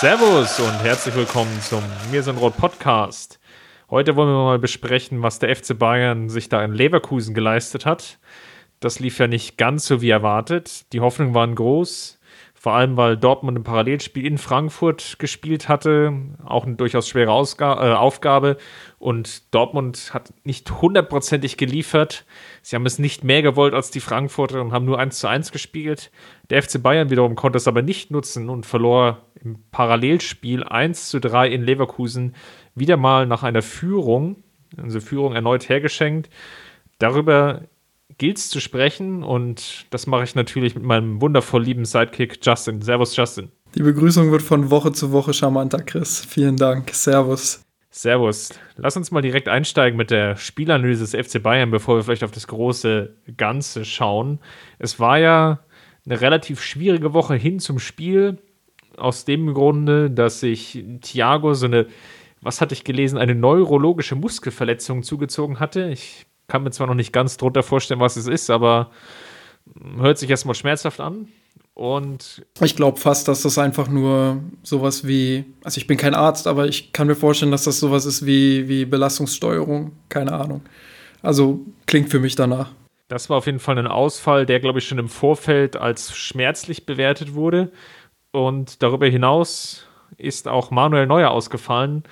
Servus und herzlich willkommen zum Mir sind Rot Podcast. Heute wollen wir mal besprechen, was der FC Bayern sich da in Leverkusen geleistet hat. Das lief ja nicht ganz so wie erwartet. Die Hoffnungen waren groß. Vor allem, weil Dortmund ein Parallelspiel in Frankfurt gespielt hatte. Auch eine durchaus schwere Ausga äh, Aufgabe. Und Dortmund hat nicht hundertprozentig geliefert. Sie haben es nicht mehr gewollt als die Frankfurter und haben nur 1 zu 1 gespielt. Der FC Bayern wiederum konnte es aber nicht nutzen und verlor im Parallelspiel 1 zu 3 in Leverkusen wieder mal nach einer Führung, also Führung erneut hergeschenkt. Darüber gilt es zu sprechen und das mache ich natürlich mit meinem wundervoll lieben Sidekick Justin. Servus, Justin. Die Begrüßung wird von Woche zu Woche charmanter, Chris. Vielen Dank. Servus. Servus. Lass uns mal direkt einsteigen mit der Spielanalyse des FC Bayern, bevor wir vielleicht auf das große Ganze schauen. Es war ja eine relativ schwierige Woche hin zum Spiel. Aus dem Grunde, dass sich Thiago so eine, was hatte ich gelesen, eine neurologische Muskelverletzung zugezogen hatte. Ich kann mir zwar noch nicht ganz drunter vorstellen, was es ist, aber hört sich erstmal schmerzhaft an. Und ich glaube fast, dass das einfach nur sowas wie, also ich bin kein Arzt, aber ich kann mir vorstellen, dass das sowas ist wie, wie Belastungssteuerung. Keine Ahnung. Also klingt für mich danach. Das war auf jeden Fall ein Ausfall, der, glaube ich, schon im Vorfeld als schmerzlich bewertet wurde. Und darüber hinaus ist auch Manuel Neuer ausgefallen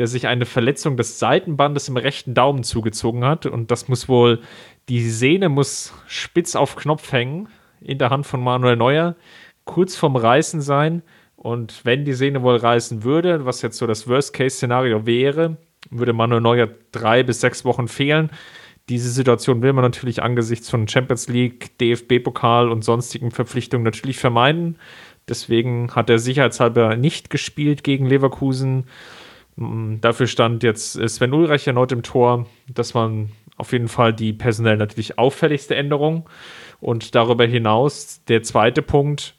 der sich eine Verletzung des Seitenbandes im rechten Daumen zugezogen hat. Und das muss wohl, die Sehne muss spitz auf Knopf hängen in der Hand von Manuel Neuer, kurz vorm Reißen sein. Und wenn die Sehne wohl reißen würde, was jetzt so das Worst-Case-Szenario wäre, würde Manuel Neuer drei bis sechs Wochen fehlen. Diese Situation will man natürlich angesichts von Champions League, DFB-Pokal und sonstigen Verpflichtungen natürlich vermeiden. Deswegen hat er sicherheitshalber nicht gespielt gegen Leverkusen. Mm, dafür stand jetzt Sven Ulreich erneut im Tor. Das waren auf jeden Fall die personell natürlich auffälligste Änderung. Und darüber hinaus der zweite Punkt,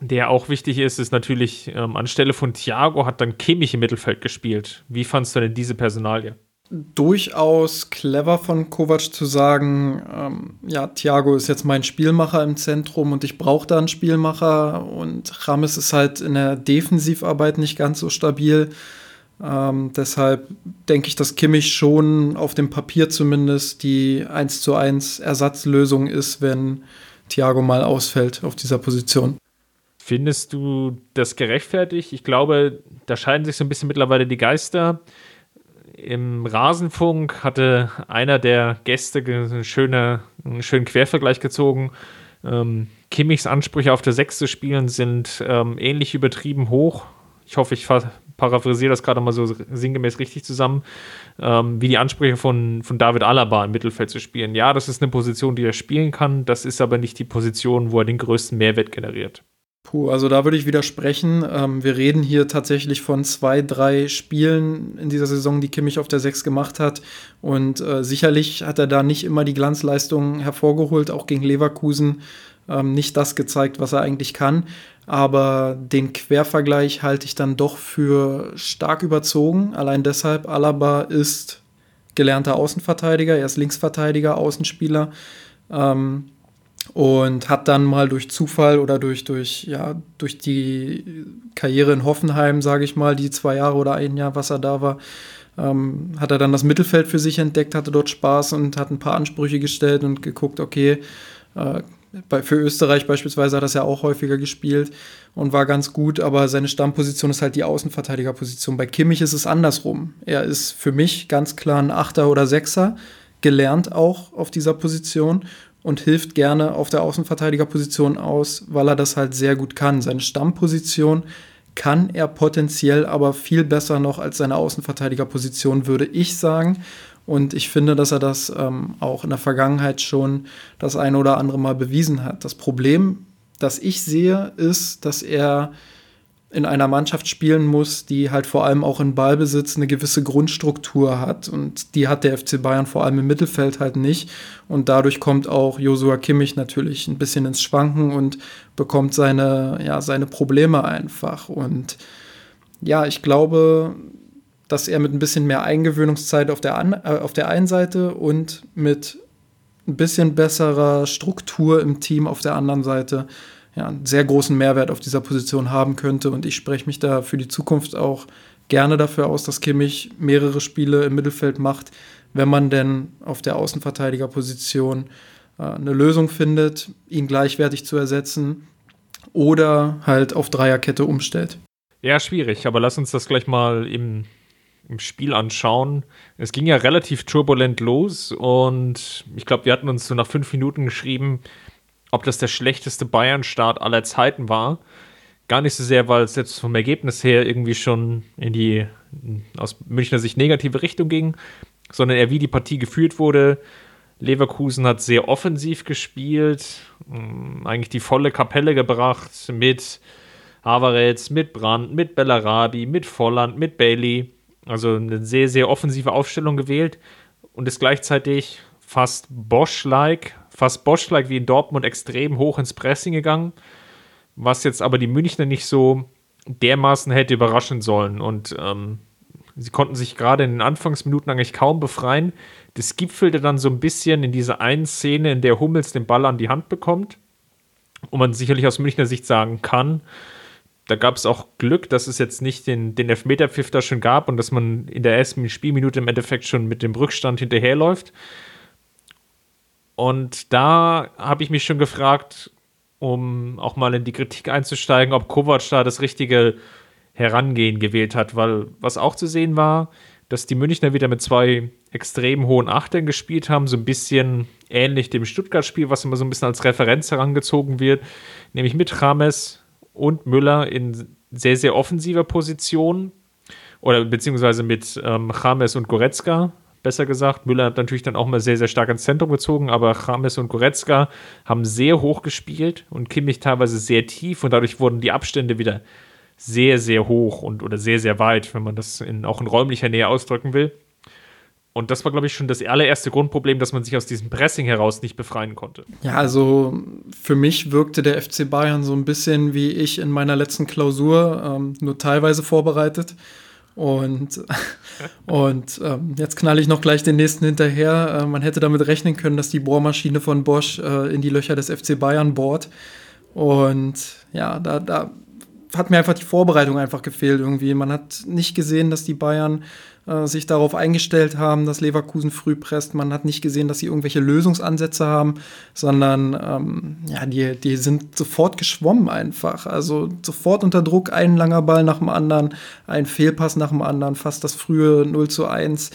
der auch wichtig ist, ist natürlich, ähm, anstelle von Thiago hat dann Kimmich im Mittelfeld gespielt. Wie fandst du denn diese Personalie? Durchaus clever von Kovac zu sagen, ähm, ja, Thiago ist jetzt mein Spielmacher im Zentrum und ich brauche da einen Spielmacher und Rames ist halt in der Defensivarbeit nicht ganz so stabil. Ähm, deshalb denke ich, dass Kimmich schon auf dem Papier zumindest die 1 zu 1 Ersatzlösung ist, wenn Thiago mal ausfällt auf dieser Position. Findest du das gerechtfertigt? Ich glaube, da scheiden sich so ein bisschen mittlerweile die Geister. Im Rasenfunk hatte einer der Gäste einen, schöne, einen schönen Quervergleich gezogen. Ähm, Kimmichs Ansprüche auf der Sechs zu spielen sind ähm, ähnlich übertrieben hoch. Ich hoffe, ich paraphrasiere das gerade mal so sinngemäß richtig zusammen, ähm, wie die Ansprüche von, von David Alaba im Mittelfeld zu spielen. Ja, das ist eine Position, die er spielen kann, das ist aber nicht die Position, wo er den größten Mehrwert generiert. Puh, also da würde ich widersprechen. Ähm, wir reden hier tatsächlich von zwei, drei Spielen in dieser Saison, die Kimmich auf der Sechs gemacht hat. Und äh, sicherlich hat er da nicht immer die Glanzleistung hervorgeholt, auch gegen Leverkusen ähm, nicht das gezeigt, was er eigentlich kann. Aber den Quervergleich halte ich dann doch für stark überzogen. Allein deshalb, Alaba ist gelernter Außenverteidiger, er ist Linksverteidiger, Außenspieler. Ähm, und hat dann mal durch Zufall oder durch, durch, ja, durch die Karriere in Hoffenheim, sage ich mal, die zwei Jahre oder ein Jahr, was er da war, ähm, hat er dann das Mittelfeld für sich entdeckt, hatte dort Spaß und hat ein paar Ansprüche gestellt und geguckt, okay, äh, bei, für Österreich beispielsweise hat er das ja auch häufiger gespielt und war ganz gut, aber seine Stammposition ist halt die Außenverteidigerposition. Bei Kimmich ist es andersrum. Er ist für mich ganz klar ein Achter oder Sechser, gelernt auch auf dieser Position und hilft gerne auf der Außenverteidigerposition aus, weil er das halt sehr gut kann. Seine Stammposition kann er potenziell aber viel besser noch als seine Außenverteidigerposition, würde ich sagen. Und ich finde, dass er das ähm, auch in der Vergangenheit schon das eine oder andere Mal bewiesen hat. Das Problem, das ich sehe, ist, dass er in einer Mannschaft spielen muss, die halt vor allem auch in Ballbesitz eine gewisse Grundstruktur hat. Und die hat der FC Bayern vor allem im Mittelfeld halt nicht. Und dadurch kommt auch Josua Kimmich natürlich ein bisschen ins Schwanken und bekommt seine, ja, seine Probleme einfach. Und ja, ich glaube, dass er mit ein bisschen mehr Eingewöhnungszeit auf der, an, äh, auf der einen Seite und mit ein bisschen besserer Struktur im Team auf der anderen Seite ja, einen sehr großen Mehrwert auf dieser Position haben könnte. Und ich spreche mich da für die Zukunft auch gerne dafür aus, dass Kimmich mehrere Spiele im Mittelfeld macht, wenn man denn auf der Außenverteidigerposition äh, eine Lösung findet, ihn gleichwertig zu ersetzen oder halt auf Dreierkette umstellt. Ja, schwierig, aber lass uns das gleich mal im, im Spiel anschauen. Es ging ja relativ turbulent los und ich glaube, wir hatten uns so nach fünf Minuten geschrieben, ob das der schlechteste Bayern-Start aller Zeiten war. Gar nicht so sehr, weil es jetzt vom Ergebnis her irgendwie schon in die aus Münchner Sicht negative Richtung ging, sondern eher wie die Partie geführt wurde. Leverkusen hat sehr offensiv gespielt, mm, eigentlich die volle Kapelle gebracht mit Havertz, mit Brandt, mit Bellarabi, mit Volland, mit Bailey. Also eine sehr, sehr offensive Aufstellung gewählt und ist gleichzeitig fast Bosch-like, fast Bosch-like wie in Dortmund extrem hoch ins Pressing gegangen, was jetzt aber die Münchner nicht so dermaßen hätte überraschen sollen. Und ähm, sie konnten sich gerade in den Anfangsminuten eigentlich kaum befreien. Das gipfelte dann so ein bisschen in dieser einen Szene, in der Hummels den Ball an die Hand bekommt. Und man sicherlich aus Münchner Sicht sagen kann, da gab es auch Glück, dass es jetzt nicht den, den Elfmeterpfiff da schon gab und dass man in der ersten Spielminute im Endeffekt schon mit dem Rückstand hinterherläuft. Und da habe ich mich schon gefragt, um auch mal in die Kritik einzusteigen, ob Kovac da das richtige Herangehen gewählt hat, weil was auch zu sehen war, dass die Münchner wieder mit zwei extrem hohen Achtern gespielt haben, so ein bisschen ähnlich dem Stuttgart-Spiel, was immer so ein bisschen als Referenz herangezogen wird, nämlich mit Rames und Müller in sehr, sehr offensiver Position oder beziehungsweise mit ähm, James und Goretzka besser gesagt. Müller hat natürlich dann auch mal sehr, sehr stark ins Zentrum gezogen, aber James und Goretzka haben sehr hoch gespielt und Kimmich teilweise sehr tief und dadurch wurden die Abstände wieder sehr, sehr hoch und oder sehr, sehr weit, wenn man das in, auch in räumlicher Nähe ausdrücken will. Und das war, glaube ich, schon das allererste Grundproblem, dass man sich aus diesem Pressing heraus nicht befreien konnte. Ja, also für mich wirkte der FC Bayern so ein bisschen wie ich in meiner letzten Klausur, ähm, nur teilweise vorbereitet. Und, und ähm, jetzt knall ich noch gleich den nächsten hinterher. Äh, man hätte damit rechnen können, dass die Bohrmaschine von Bosch äh, in die Löcher des FC Bayern bohrt. Und ja, da, da hat mir einfach die Vorbereitung einfach gefehlt irgendwie. Man hat nicht gesehen, dass die Bayern äh, sich darauf eingestellt haben, dass Leverkusen früh presst. Man hat nicht gesehen, dass sie irgendwelche Lösungsansätze haben, sondern ähm, ja, die, die sind sofort geschwommen einfach. Also sofort unter Druck, ein langer Ball nach dem anderen, ein Fehlpass nach dem anderen, fast das frühe 0 zu 1.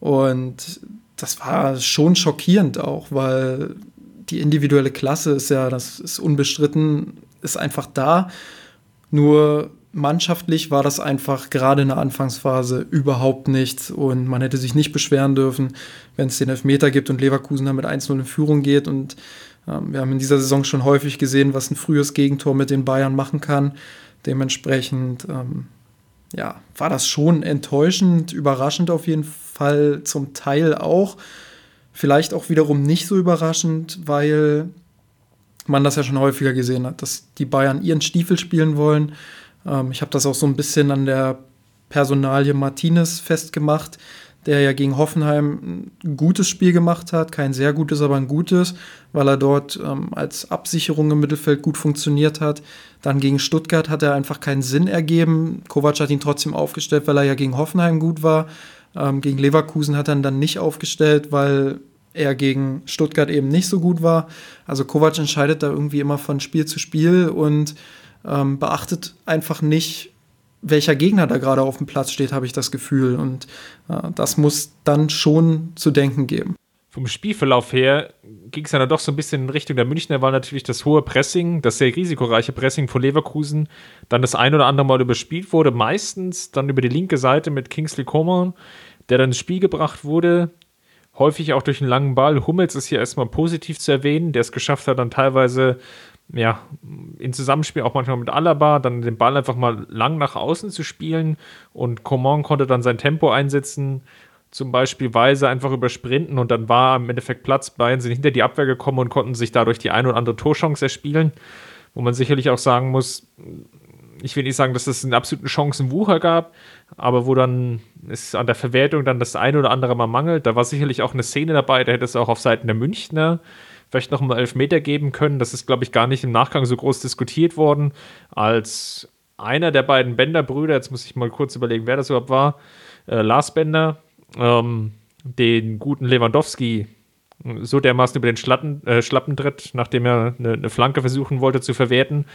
Und das war schon schockierend auch, weil die individuelle Klasse ist ja, das ist unbestritten, ist einfach da. Nur mannschaftlich war das einfach gerade in der Anfangsphase überhaupt nichts und man hätte sich nicht beschweren dürfen, wenn es den Elfmeter gibt und Leverkusen dann mit 1-0 in Führung geht und ähm, wir haben in dieser Saison schon häufig gesehen, was ein frühes Gegentor mit den Bayern machen kann. Dementsprechend ähm, ja, war das schon enttäuschend, überraschend auf jeden Fall zum Teil auch. Vielleicht auch wiederum nicht so überraschend, weil man das ja schon häufiger gesehen hat, dass die Bayern ihren Stiefel spielen wollen, ähm, ich habe das auch so ein bisschen an der Personalie Martinez festgemacht, der ja gegen Hoffenheim ein gutes Spiel gemacht hat, kein sehr gutes, aber ein gutes, weil er dort ähm, als Absicherung im Mittelfeld gut funktioniert hat. Dann gegen Stuttgart hat er einfach keinen Sinn ergeben. Kovac hat ihn trotzdem aufgestellt, weil er ja gegen Hoffenheim gut war. Ähm, gegen Leverkusen hat er ihn dann nicht aufgestellt, weil er gegen Stuttgart eben nicht so gut war. Also Kovac entscheidet da irgendwie immer von Spiel zu Spiel und ähm, beachtet einfach nicht, welcher Gegner da gerade auf dem Platz steht, habe ich das Gefühl. Und äh, das muss dann schon zu denken geben. Vom Spielverlauf her ging es dann doch so ein bisschen in Richtung der Münchner, weil natürlich das hohe Pressing, das sehr risikoreiche Pressing von Leverkusen dann das ein oder andere Mal überspielt wurde. Meistens dann über die linke Seite mit Kingsley Coman, der dann ins Spiel gebracht wurde. häufig auch durch einen langen Ball. Hummels ist hier erstmal positiv zu erwähnen, der es geschafft hat, dann teilweise ja, in Zusammenspiel auch manchmal mit Alaba, dann den Ball einfach mal lang nach außen zu spielen und Coman konnte dann sein Tempo einsetzen, zum Beispiel Weise einfach übersprinten und dann war im Endeffekt Platz, Bayern sind hinter die Abwehr gekommen und konnten sich dadurch die ein oder andere Torchance erspielen, wo man sicherlich auch sagen muss, ich will nicht sagen, dass es einen absoluten Chancenwucher gab, aber wo dann es an der Verwertung dann das eine oder andere mal mangelt. Da war sicherlich auch eine Szene dabei, da hätte es auch auf Seiten der Münchner vielleicht noch mal Elfmeter geben können. Das ist, glaube ich, gar nicht im Nachgang so groß diskutiert worden, als einer der beiden Bender-Brüder, jetzt muss ich mal kurz überlegen, wer das überhaupt war, äh, Lars Bender, ähm, den guten Lewandowski so dermaßen über den Schlappen, äh, Schlappen tritt, nachdem er eine, eine Flanke versuchen wollte zu verwerten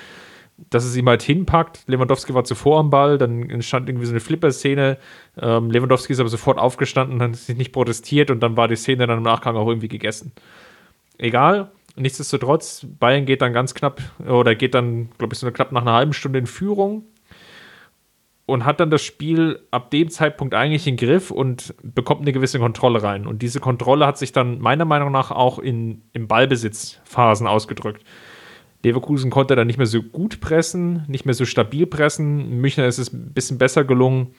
dass es ihm halt hinpackt. Lewandowski war zuvor am Ball, dann entstand irgendwie so eine Flipper-Szene. Ähm, Lewandowski ist aber sofort aufgestanden, hat sich nicht protestiert und dann war die Szene dann im Nachgang auch irgendwie gegessen. Egal, nichtsdestotrotz, Bayern geht dann ganz knapp, oder geht dann, glaube ich, so knapp nach einer halben Stunde in Führung und hat dann das Spiel ab dem Zeitpunkt eigentlich in Griff und bekommt eine gewisse Kontrolle rein. Und diese Kontrolle hat sich dann meiner Meinung nach auch in, in Ballbesitzphasen ausgedrückt. Leverkusen konnte dann nicht mehr so gut pressen, nicht mehr so stabil pressen. Münchner ist es ein bisschen besser gelungen,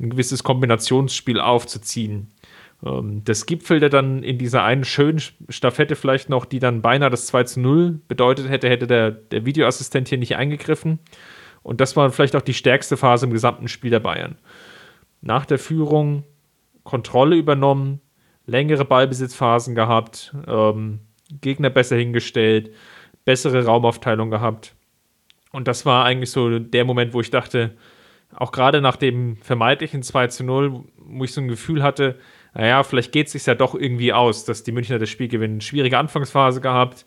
ein gewisses Kombinationsspiel aufzuziehen. Ähm, das gipfelte dann in dieser einen schönen Staffette vielleicht noch, die dann beinahe das 2 zu 0 bedeutet hätte, hätte der, der Videoassistent hier nicht eingegriffen. Und das war vielleicht auch die stärkste Phase im gesamten Spiel der Bayern. Nach der Führung Kontrolle übernommen, längere Ballbesitzphasen gehabt, ähm, Gegner besser hingestellt, bessere Raumaufteilung gehabt. Und das war eigentlich so der Moment, wo ich dachte, auch gerade nach dem vermeintlichen 2 zu 0, wo ich so ein Gefühl hatte, naja, vielleicht geht es sich ja doch irgendwie aus, dass die Münchner das Spiel gewinnen. Schwierige Anfangsphase gehabt,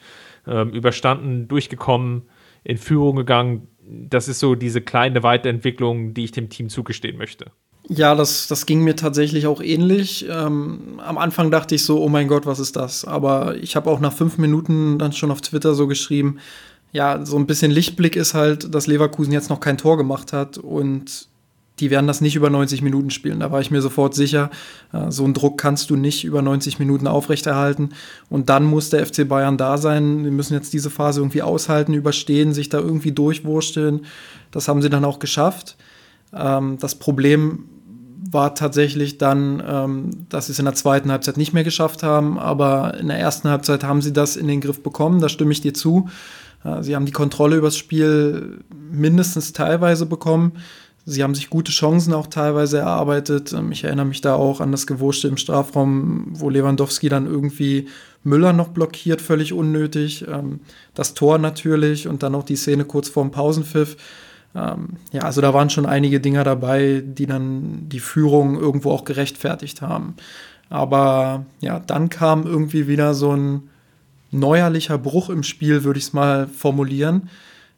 ähm, überstanden, durchgekommen, in Führung gegangen. Das ist so diese kleine Weiterentwicklung, die ich dem Team zugestehen möchte. Ja, das, das ging mir tatsächlich auch ähnlich. Ähm, am Anfang dachte ich so, oh mein Gott, was ist das? Aber ich habe auch nach fünf Minuten dann schon auf Twitter so geschrieben, ja, so ein bisschen Lichtblick ist halt, dass Leverkusen jetzt noch kein Tor gemacht hat und die werden das nicht über 90 Minuten spielen. Da war ich mir sofort sicher, äh, so einen Druck kannst du nicht über 90 Minuten aufrechterhalten. Und dann muss der FC Bayern da sein. Wir müssen jetzt diese Phase irgendwie aushalten, überstehen, sich da irgendwie durchwursteln. Das haben sie dann auch geschafft. Ähm, das Problem war tatsächlich dann, ähm, dass sie es in der zweiten Halbzeit nicht mehr geschafft haben, aber in der ersten Halbzeit haben sie das in den Griff bekommen, da stimme ich dir zu. Äh, sie haben die Kontrolle über das Spiel mindestens teilweise bekommen. Sie haben sich gute Chancen auch teilweise erarbeitet. Ähm, ich erinnere mich da auch an das Gewurschte im Strafraum, wo Lewandowski dann irgendwie Müller noch blockiert, völlig unnötig. Ähm, das Tor natürlich und dann auch die Szene kurz vorm Pausenpfiff ähm, ja, also da waren schon einige Dinger dabei, die dann die Führung irgendwo auch gerechtfertigt haben. Aber ja, dann kam irgendwie wieder so ein neuerlicher Bruch im Spiel, würde ich es mal formulieren,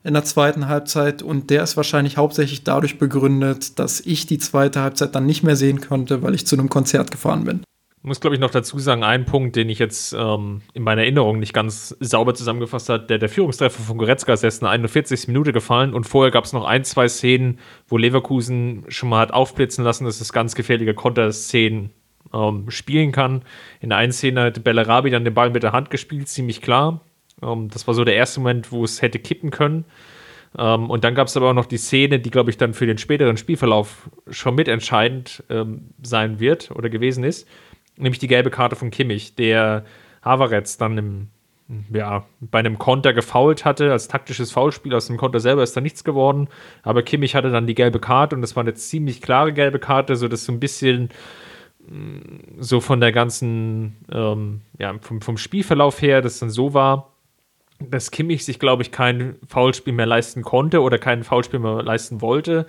in der zweiten Halbzeit. Und der ist wahrscheinlich hauptsächlich dadurch begründet, dass ich die zweite Halbzeit dann nicht mehr sehen konnte, weil ich zu einem Konzert gefahren bin muss, glaube ich, noch dazu sagen, ein Punkt, den ich jetzt ähm, in meiner Erinnerung nicht ganz sauber zusammengefasst habe, der, der Führungstreffer von Goretzka ist erst in der 41. Minute gefallen und vorher gab es noch ein, zwei Szenen, wo Leverkusen schon mal hat aufblitzen lassen, dass es ganz gefährliche Konterszenen ähm, spielen kann. In der einen Szene hat Bellarabi dann den Ball mit der Hand gespielt, ziemlich klar. Ähm, das war so der erste Moment, wo es hätte kippen können. Ähm, und dann gab es aber auch noch die Szene, die, glaube ich, dann für den späteren Spielverlauf schon mitentscheidend ähm, sein wird oder gewesen ist nämlich die gelbe Karte von Kimmich, der Havertz dann im, ja, bei einem Konter gefault hatte, als taktisches Foulspiel. Aus dem Konter selber ist da nichts geworden, aber Kimmich hatte dann die gelbe Karte und das war eine ziemlich klare gelbe Karte, sodass so ein bisschen mm, so von der ganzen, ähm, ja, vom, vom Spielverlauf her, das dann so war, dass Kimmich sich, glaube ich, kein Foulspiel mehr leisten konnte oder kein Foulspiel mehr leisten wollte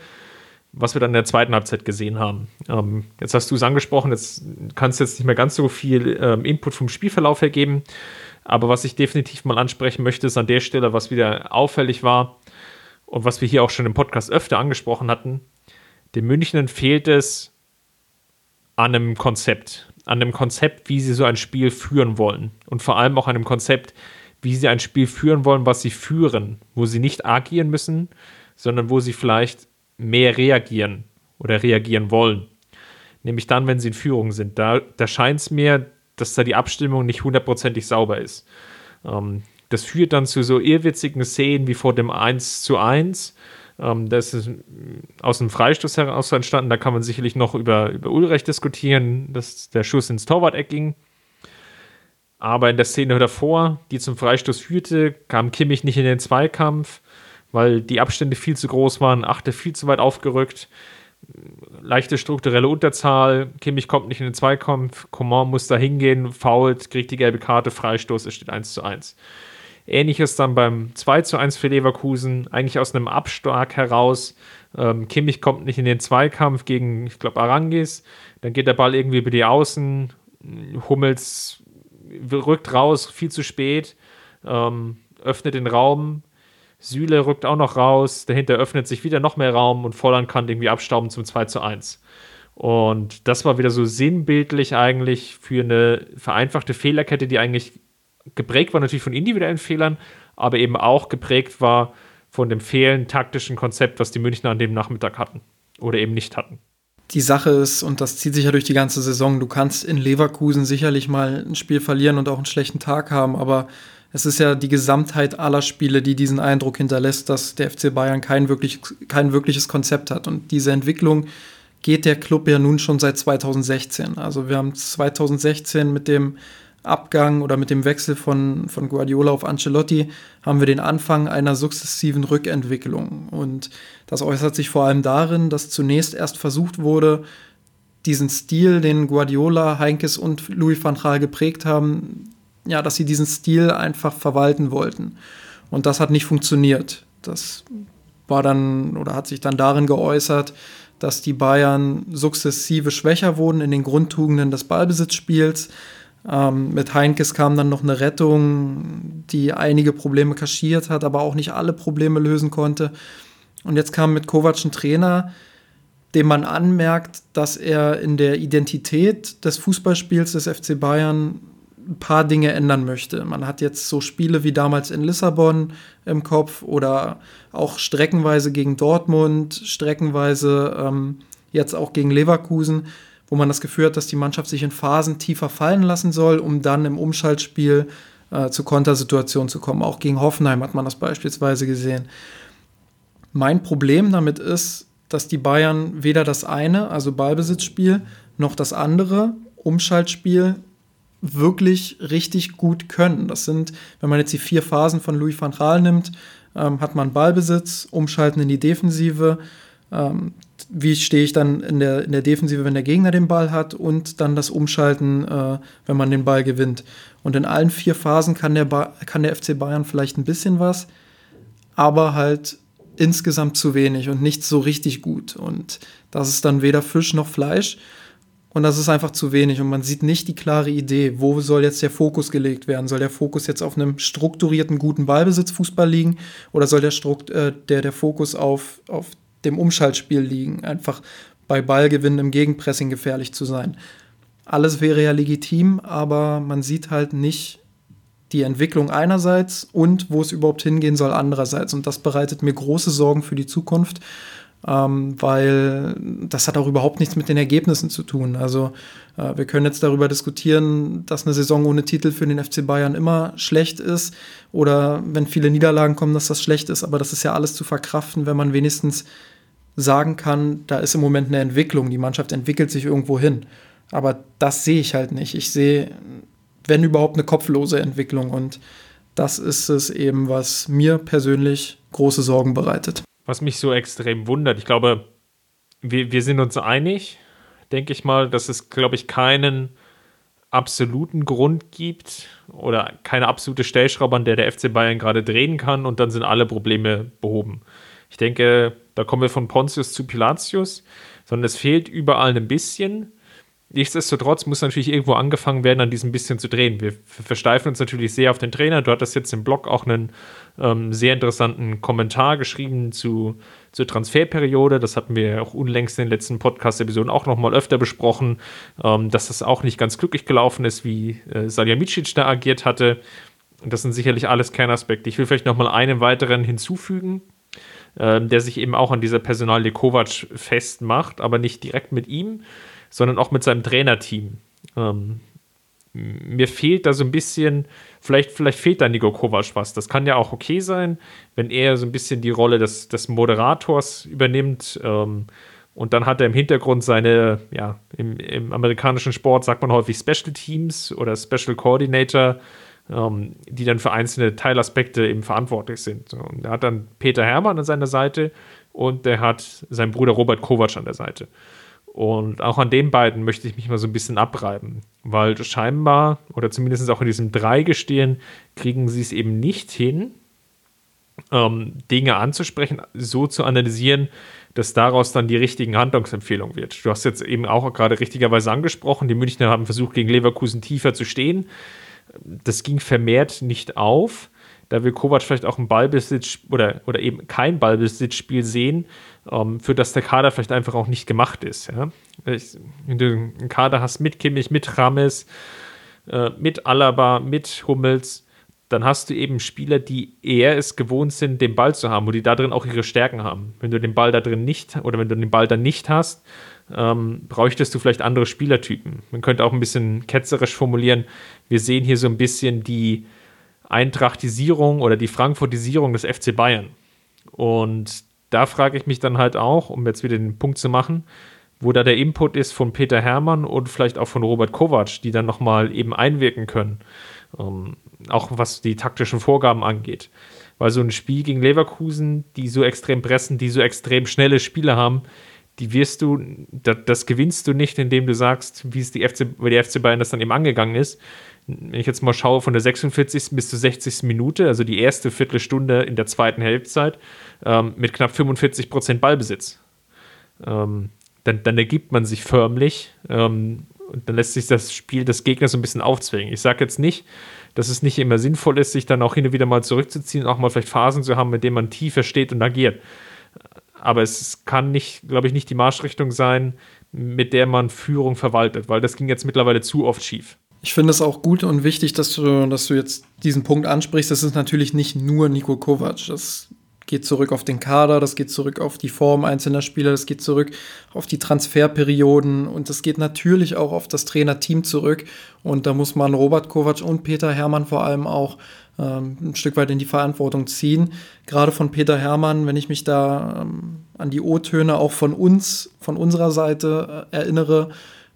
was wir dann in der zweiten Halbzeit gesehen haben. Ähm, jetzt hast du es angesprochen, jetzt kannst du jetzt nicht mehr ganz so viel ähm, Input vom Spielverlauf her geben. Aber was ich definitiv mal ansprechen möchte, ist an der Stelle, was wieder auffällig war und was wir hier auch schon im Podcast öfter angesprochen hatten. Den Münchnern fehlt es an einem Konzept. An einem Konzept, wie sie so ein Spiel führen wollen. Und vor allem auch an einem Konzept, wie sie ein Spiel führen wollen, was sie führen. Wo sie nicht agieren müssen, sondern wo sie vielleicht mehr reagieren oder reagieren wollen. Nämlich dann, wenn sie in Führung sind. Da, da scheint es mir, dass da die Abstimmung nicht hundertprozentig sauber ist. Ähm, das führt dann zu so irrwitzigen Szenen wie vor dem 1 zu 1. Ähm, das ist aus dem Freistoß heraus entstanden. Da kann man sicherlich noch über, über Ulrecht diskutieren, dass der Schuss ins Torwart-Eck ging. Aber in der Szene davor, die zum Freistoß führte, kam Kimmich nicht in den Zweikampf, weil die Abstände viel zu groß waren, Achte viel zu weit aufgerückt leichte strukturelle Unterzahl, Kimmich kommt nicht in den Zweikampf, Coman muss da hingehen, fault, kriegt die gelbe Karte, Freistoß, es steht 1 zu 1. Ähnliches dann beim 2 zu 1 für Leverkusen, eigentlich aus einem Abstark heraus. Ähm, Kimmich kommt nicht in den Zweikampf gegen, ich glaube, Arangis. Dann geht der Ball irgendwie über die Außen. Hummels rückt raus, viel zu spät. Ähm, öffnet den Raum. Süle rückt auch noch raus. Dahinter öffnet sich wieder noch mehr Raum und Volland kann irgendwie abstauben zum 2 zu 1. Und das war wieder so sinnbildlich eigentlich für eine vereinfachte Fehlerkette, die eigentlich geprägt war natürlich von individuellen Fehlern, aber eben auch geprägt war von dem fehlenden taktischen Konzept, was die Münchner an dem Nachmittag hatten oder eben nicht hatten. Die Sache ist, und das zieht sich ja durch die ganze Saison, du kannst in Leverkusen sicherlich mal ein Spiel verlieren und auch einen schlechten Tag haben, aber es ist ja die Gesamtheit aller Spiele, die diesen Eindruck hinterlässt, dass der FC Bayern kein, wirklich, kein wirkliches Konzept hat. Und diese Entwicklung geht der Club ja nun schon seit 2016. Also wir haben 2016 mit dem Abgang oder mit dem Wechsel von, von Guardiola auf Ancelotti haben wir den Anfang einer sukzessiven Rückentwicklung. Und das äußert sich vor allem darin, dass zunächst erst versucht wurde, diesen Stil, den Guardiola, Heinkes und Louis van Gaal geprägt haben, ja, dass sie diesen Stil einfach verwalten wollten. Und das hat nicht funktioniert. Das war dann oder hat sich dann darin geäußert, dass die Bayern sukzessive schwächer wurden in den Grundtugenden des Ballbesitzspiels ähm, mit Heinkes kam dann noch eine Rettung, die einige Probleme kaschiert hat, aber auch nicht alle Probleme lösen konnte. Und jetzt kam mit Kovac ein Trainer, dem man anmerkt, dass er in der Identität des Fußballspiels des FC Bayern ein paar Dinge ändern möchte. Man hat jetzt so Spiele wie damals in Lissabon im Kopf oder auch streckenweise gegen Dortmund, streckenweise ähm, jetzt auch gegen Leverkusen, wo man das Gefühl hat, dass die Mannschaft sich in Phasen tiefer fallen lassen soll, um dann im Umschaltspiel äh, zu Kontersituationen zu kommen. Auch gegen Hoffenheim hat man das beispielsweise gesehen. Mein Problem damit ist, dass die Bayern weder das eine, also Ballbesitzspiel, noch das andere, Umschaltspiel, wirklich richtig gut können. Das sind, wenn man jetzt die vier Phasen von Louis van Gaal nimmt, ähm, hat man Ballbesitz, Umschalten in die Defensive, ähm, wie stehe ich dann in der, in der Defensive, wenn der Gegner den Ball hat und dann das Umschalten, äh, wenn man den Ball gewinnt. Und in allen vier Phasen kann der, ba kann der FC Bayern vielleicht ein bisschen was, aber halt insgesamt zu wenig und nicht so richtig gut. Und das ist dann weder Fisch noch Fleisch. Und das ist einfach zu wenig und man sieht nicht die klare Idee, wo soll jetzt der Fokus gelegt werden? Soll der Fokus jetzt auf einem strukturierten, guten Ballbesitzfußball liegen oder soll der, Strukt, äh, der, der Fokus auf, auf dem Umschaltspiel liegen, einfach bei Ballgewinn im Gegenpressing gefährlich zu sein. Alles wäre ja legitim, aber man sieht halt nicht die Entwicklung einerseits und wo es überhaupt hingehen soll andererseits. Und das bereitet mir große Sorgen für die Zukunft, ähm, weil das hat auch überhaupt nichts mit den Ergebnissen zu tun. Also äh, wir können jetzt darüber diskutieren, dass eine Saison ohne Titel für den FC Bayern immer schlecht ist oder wenn viele Niederlagen kommen, dass das schlecht ist. Aber das ist ja alles zu verkraften, wenn man wenigstens sagen kann, da ist im Moment eine Entwicklung, die Mannschaft entwickelt sich irgendwo hin. Aber das sehe ich halt nicht. Ich sehe, wenn überhaupt, eine kopflose Entwicklung. Und das ist es eben, was mir persönlich große Sorgen bereitet. Was mich so extrem wundert, ich glaube, wir, wir sind uns einig, denke ich mal, dass es, glaube ich, keinen absoluten Grund gibt oder keine absolute Stellschraube, an der der FC Bayern gerade drehen kann und dann sind alle Probleme behoben. Ich denke, da kommen wir von Pontius zu Pilatius, sondern es fehlt überall ein bisschen. Nichtsdestotrotz muss natürlich irgendwo angefangen werden, an diesem bisschen zu drehen. Wir versteifen uns natürlich sehr auf den Trainer. Du hattest jetzt im Blog auch einen ähm, sehr interessanten Kommentar geschrieben zu, zur Transferperiode. Das hatten wir auch unlängst in den letzten Podcast-Episoden auch noch mal öfter besprochen, ähm, dass das auch nicht ganz glücklich gelaufen ist, wie äh, Salihamidzic da agiert hatte. Und das sind sicherlich alles Kernaspekte. Ich will vielleicht noch mal einen weiteren hinzufügen, ähm, der sich eben auch an dieser Personalie Kovac festmacht, aber nicht direkt mit ihm, sondern auch mit seinem Trainerteam. Ähm, mir fehlt da so ein bisschen, vielleicht, vielleicht fehlt da Nico Kovac was. Das kann ja auch okay sein, wenn er so ein bisschen die Rolle des, des Moderators übernimmt. Ähm, und dann hat er im Hintergrund seine, ja, im, im, amerikanischen Sport sagt man häufig Special Teams oder Special Coordinator, ähm, die dann für einzelne Teilaspekte eben verantwortlich sind. Und er hat dann Peter Hermann an seiner Seite und der hat seinen Bruder Robert Kovac an der Seite. Und auch an den beiden möchte ich mich mal so ein bisschen abreiben, weil scheinbar, oder zumindest auch in diesem Dreigestehen, kriegen sie es eben nicht hin, ähm, Dinge anzusprechen, so zu analysieren, dass daraus dann die richtigen Handlungsempfehlungen wird. Du hast jetzt eben auch gerade richtigerweise angesprochen, die Münchner haben versucht, gegen Leverkusen tiefer zu stehen. Das ging vermehrt nicht auf. Da will Kovac vielleicht auch ein Ballbesitz oder, oder eben kein Ballbesitzspiel sehen, ähm, für das der Kader vielleicht einfach auch nicht gemacht ist. Ja? Wenn du einen Kader hast mit Kimmich, mit Rames, äh, mit Alaba, mit Hummels, dann hast du eben Spieler, die eher es gewohnt sind, den Ball zu haben, wo die da drin auch ihre Stärken haben. Wenn du den Ball da drin nicht oder wenn du den Ball dann nicht hast, ähm, bräuchtest du vielleicht andere Spielertypen. Man könnte auch ein bisschen ketzerisch formulieren, wir sehen hier so ein bisschen die Eintrachtisierung oder die Frankfurtisierung des FC Bayern. Und da frage ich mich dann halt auch, um jetzt wieder den Punkt zu machen, wo da der Input ist von Peter Hermann und vielleicht auch von Robert Kovac, die dann nochmal eben einwirken können. Ähm, auch was die taktischen Vorgaben angeht. Weil so ein Spiel gegen Leverkusen, die so extrem pressen, die so extrem schnelle Spiele haben, die wirst du, das, das gewinnst du nicht, indem du sagst, wie es die FC, wie die FC Bayern das dann eben angegangen ist. Wenn ich jetzt mal schaue, von der 46. bis zur 60. Minute, also die erste Viertelstunde in der zweiten Halbzeit, ähm, mit knapp 45 Prozent Ballbesitz. Ähm, dann, dann, ergibt man sich förmlich ähm, und dann lässt sich das Spiel des Gegners so ein bisschen aufzwingen. Ich sage jetzt nicht, dass es nicht immer sinnvoll ist, sich dann auch hin und wieder mal zurückzuziehen, auch mal vielleicht Phasen zu haben, mit denen man tiefer steht und agiert. Aber es kann nicht, glaube ich, nicht die Marschrichtung sein, mit der man Führung verwaltet, weil das ging jetzt mittlerweile zu oft schief. Ich finde es auch gut und wichtig, dass du, dass du jetzt diesen Punkt ansprichst. Das ist natürlich nicht nur Nico Kovac. Das geht zurück auf den Kader, das geht zurück auf die Form einzelner Spieler, das geht zurück auf die Transferperioden und das geht natürlich auch auf das Trainerteam zurück. Und da muss man Robert Kovac und Peter Hermann vor allem auch ähm, ein Stück weit in die Verantwortung ziehen. Gerade von Peter Hermann, wenn ich mich da ähm, an die O-Töne auch von uns, von unserer Seite äh, erinnere,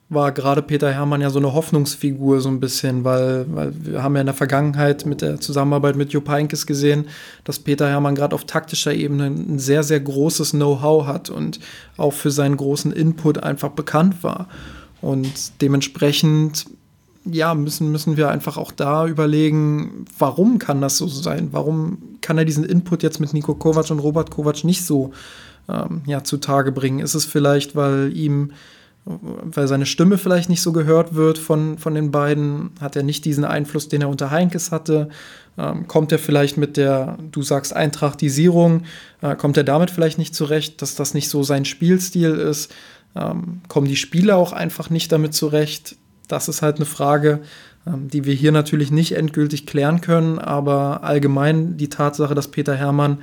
war gerade Peter Hermann ja so eine Hoffnungsfigur so ein bisschen, weil, weil wir haben ja in der Vergangenheit mit der Zusammenarbeit mit Jupp Heynckes gesehen, dass Peter Hermann gerade auf taktischer Ebene ein sehr, sehr großes Know-how hat und auch für seinen großen Input einfach bekannt war. Und dementsprechend ja, müssen, müssen wir einfach auch da überlegen, warum kann das so sein? Warum kann er diesen Input jetzt mit Nico Kovac und Robert Kovac nicht so ähm, ja, zutage bringen? Ist es vielleicht, weil ihm weil seine Stimme vielleicht nicht so gehört wird von, von den beiden, hat er nicht diesen Einfluss, den er unter Heinkes hatte. Ähm, kommt er vielleicht mit der, du sagst Eintrachtisierung, äh, kommt er damit vielleicht nicht zurecht, dass das nicht so sein Spielstil ist? Ähm, kommen die Spieler auch einfach nicht damit zurecht? Das ist halt eine Frage, ähm, die wir hier natürlich nicht endgültig klären können, aber allgemein die Tatsache, dass Peter Hermann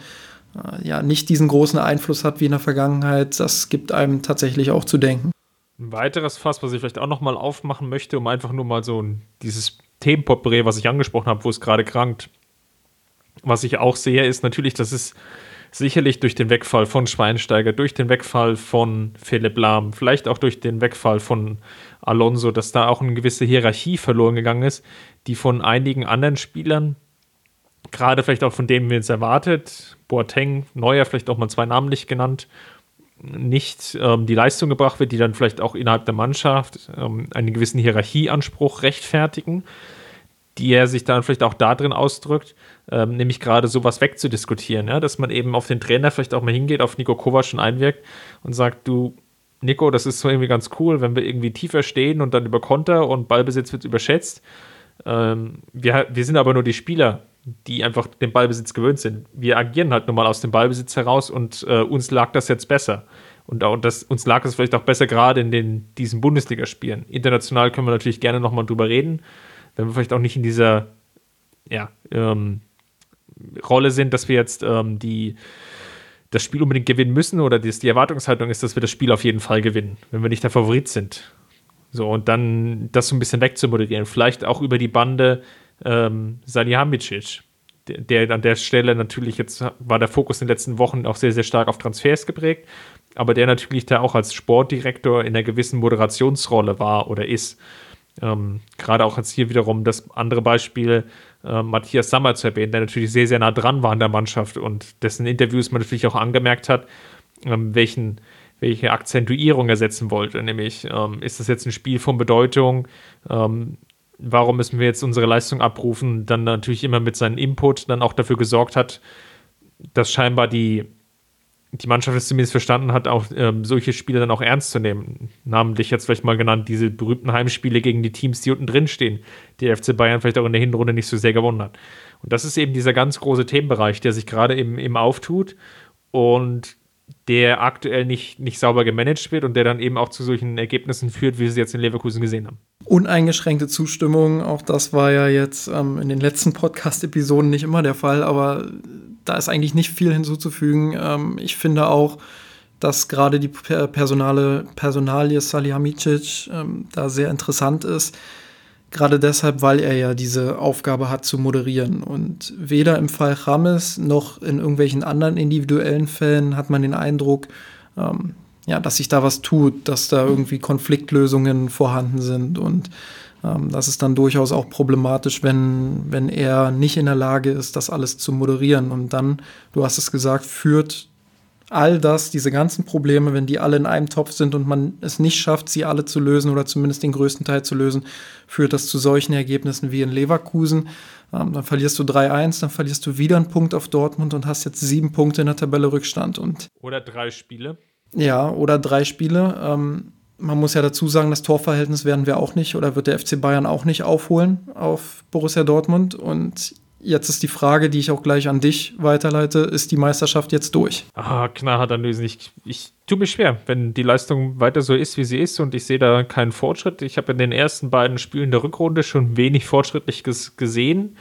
äh, ja nicht diesen großen Einfluss hat wie in der Vergangenheit, das gibt einem tatsächlich auch zu denken. Ein weiteres Fass, was ich vielleicht auch nochmal aufmachen möchte, um einfach nur mal so dieses Themenpotpourri, was ich angesprochen habe, wo es gerade krankt. Was ich auch sehe, ist natürlich, dass es sicherlich durch den Wegfall von Schweinsteiger, durch den Wegfall von Philipp Lahm, vielleicht auch durch den Wegfall von Alonso, dass da auch eine gewisse Hierarchie verloren gegangen ist, die von einigen anderen Spielern, gerade vielleicht auch von denen wir jetzt erwartet, Boateng, Neuer vielleicht auch mal zwei namentlich genannt, nicht ähm, die Leistung gebracht wird, die dann vielleicht auch innerhalb der Mannschaft ähm, einen gewissen Hierarchieanspruch rechtfertigen, die er sich dann vielleicht auch darin ausdrückt, ähm, nämlich gerade sowas wegzudiskutieren, ja? dass man eben auf den Trainer vielleicht auch mal hingeht, auf Nico Kovac und einwirkt und sagt, du, Nico, das ist so irgendwie ganz cool, wenn wir irgendwie tiefer stehen und dann über Konter und Ballbesitz wird überschätzt. Ähm, wir, wir sind aber nur die Spieler, die einfach den Ballbesitz gewöhnt sind. Wir agieren halt nun mal aus dem Ballbesitz heraus und äh, uns lag das jetzt besser. Und, auch das, uns lag es vielleicht auch besser gerade in den, diesen Bundesligaspielen. International können wir natürlich gerne nochmal drüber reden, wenn wir vielleicht auch nicht in dieser ja, ähm, Rolle sind, dass wir jetzt ähm, die, das Spiel unbedingt gewinnen müssen oder die, die Erwartungshaltung ist, dass wir das Spiel auf jeden Fall gewinnen, wenn wir nicht der Favorit sind. So, und dann das so ein bisschen wegzumoderieren. Vielleicht auch über die Bande ähm, Salihamidzic, der, der an der Stelle natürlich jetzt war der Fokus in den letzten Wochen auch sehr, sehr stark auf Transfers geprägt, aber der natürlich da auch als Sportdirektor in einer gewissen Moderationsrolle war oder ist. Ähm, Gerade auch jetzt hier wiederum das andere Beispiel, äh, Matthias Sammer zu erwähnen, der natürlich sehr, sehr nah dran war an der Mannschaft und dessen Interviews man natürlich auch angemerkt hat, ähm, welchen, welche Akzentuierung er setzen wollte. Nämlich, ähm, ist das jetzt ein Spiel von Bedeutung? Ähm, warum müssen wir jetzt unsere Leistung abrufen? Dann natürlich immer mit seinem Input dann auch dafür gesorgt hat, dass scheinbar die, die Mannschaft es zumindest verstanden hat, auch ähm, solche Spiele dann auch ernst zu nehmen. Namentlich jetzt vielleicht mal genannt, diese berühmten Heimspiele gegen die Teams, die unten drin stehen, die FC Bayern vielleicht auch in der Hinrunde nicht so sehr gewonnen hat. Und das ist eben dieser ganz große Themenbereich, der sich gerade eben, eben auftut. Und der aktuell nicht, nicht sauber gemanagt wird und der dann eben auch zu solchen Ergebnissen führt, wie wir sie jetzt in Leverkusen gesehen haben. Uneingeschränkte Zustimmung, auch das war ja jetzt ähm, in den letzten Podcast-Episoden nicht immer der Fall, aber da ist eigentlich nicht viel hinzuzufügen. Ähm, ich finde auch, dass gerade die Personale, Personalie Salihamidzic ähm, da sehr interessant ist. Gerade deshalb, weil er ja diese Aufgabe hat zu moderieren. Und weder im Fall Rames noch in irgendwelchen anderen individuellen Fällen hat man den Eindruck, ähm, ja, dass sich da was tut, dass da irgendwie Konfliktlösungen vorhanden sind. Und ähm, das ist dann durchaus auch problematisch, wenn, wenn er nicht in der Lage ist, das alles zu moderieren. Und dann, du hast es gesagt, führt all das, diese ganzen Probleme, wenn die alle in einem Topf sind und man es nicht schafft, sie alle zu lösen oder zumindest den größten Teil zu lösen, führt das zu solchen Ergebnissen wie in Leverkusen. Ähm, dann verlierst du 3-1, dann verlierst du wieder einen Punkt auf Dortmund und hast jetzt sieben Punkte in der Tabelle Rückstand. Und oder drei Spiele. Ja, oder drei Spiele. Ähm, man muss ja dazu sagen, das Torverhältnis werden wir auch nicht oder wird der FC Bayern auch nicht aufholen auf Borussia Dortmund. Und Jetzt ist die Frage, die ich auch gleich an dich weiterleite, ist die Meisterschaft jetzt durch? Ah, knallhart Analysen. Ich, ich tue mich schwer, wenn die Leistung weiter so ist, wie sie ist und ich sehe da keinen Fortschritt. Ich habe in den ersten beiden Spielen der Rückrunde schon wenig fortschrittlich gesehen.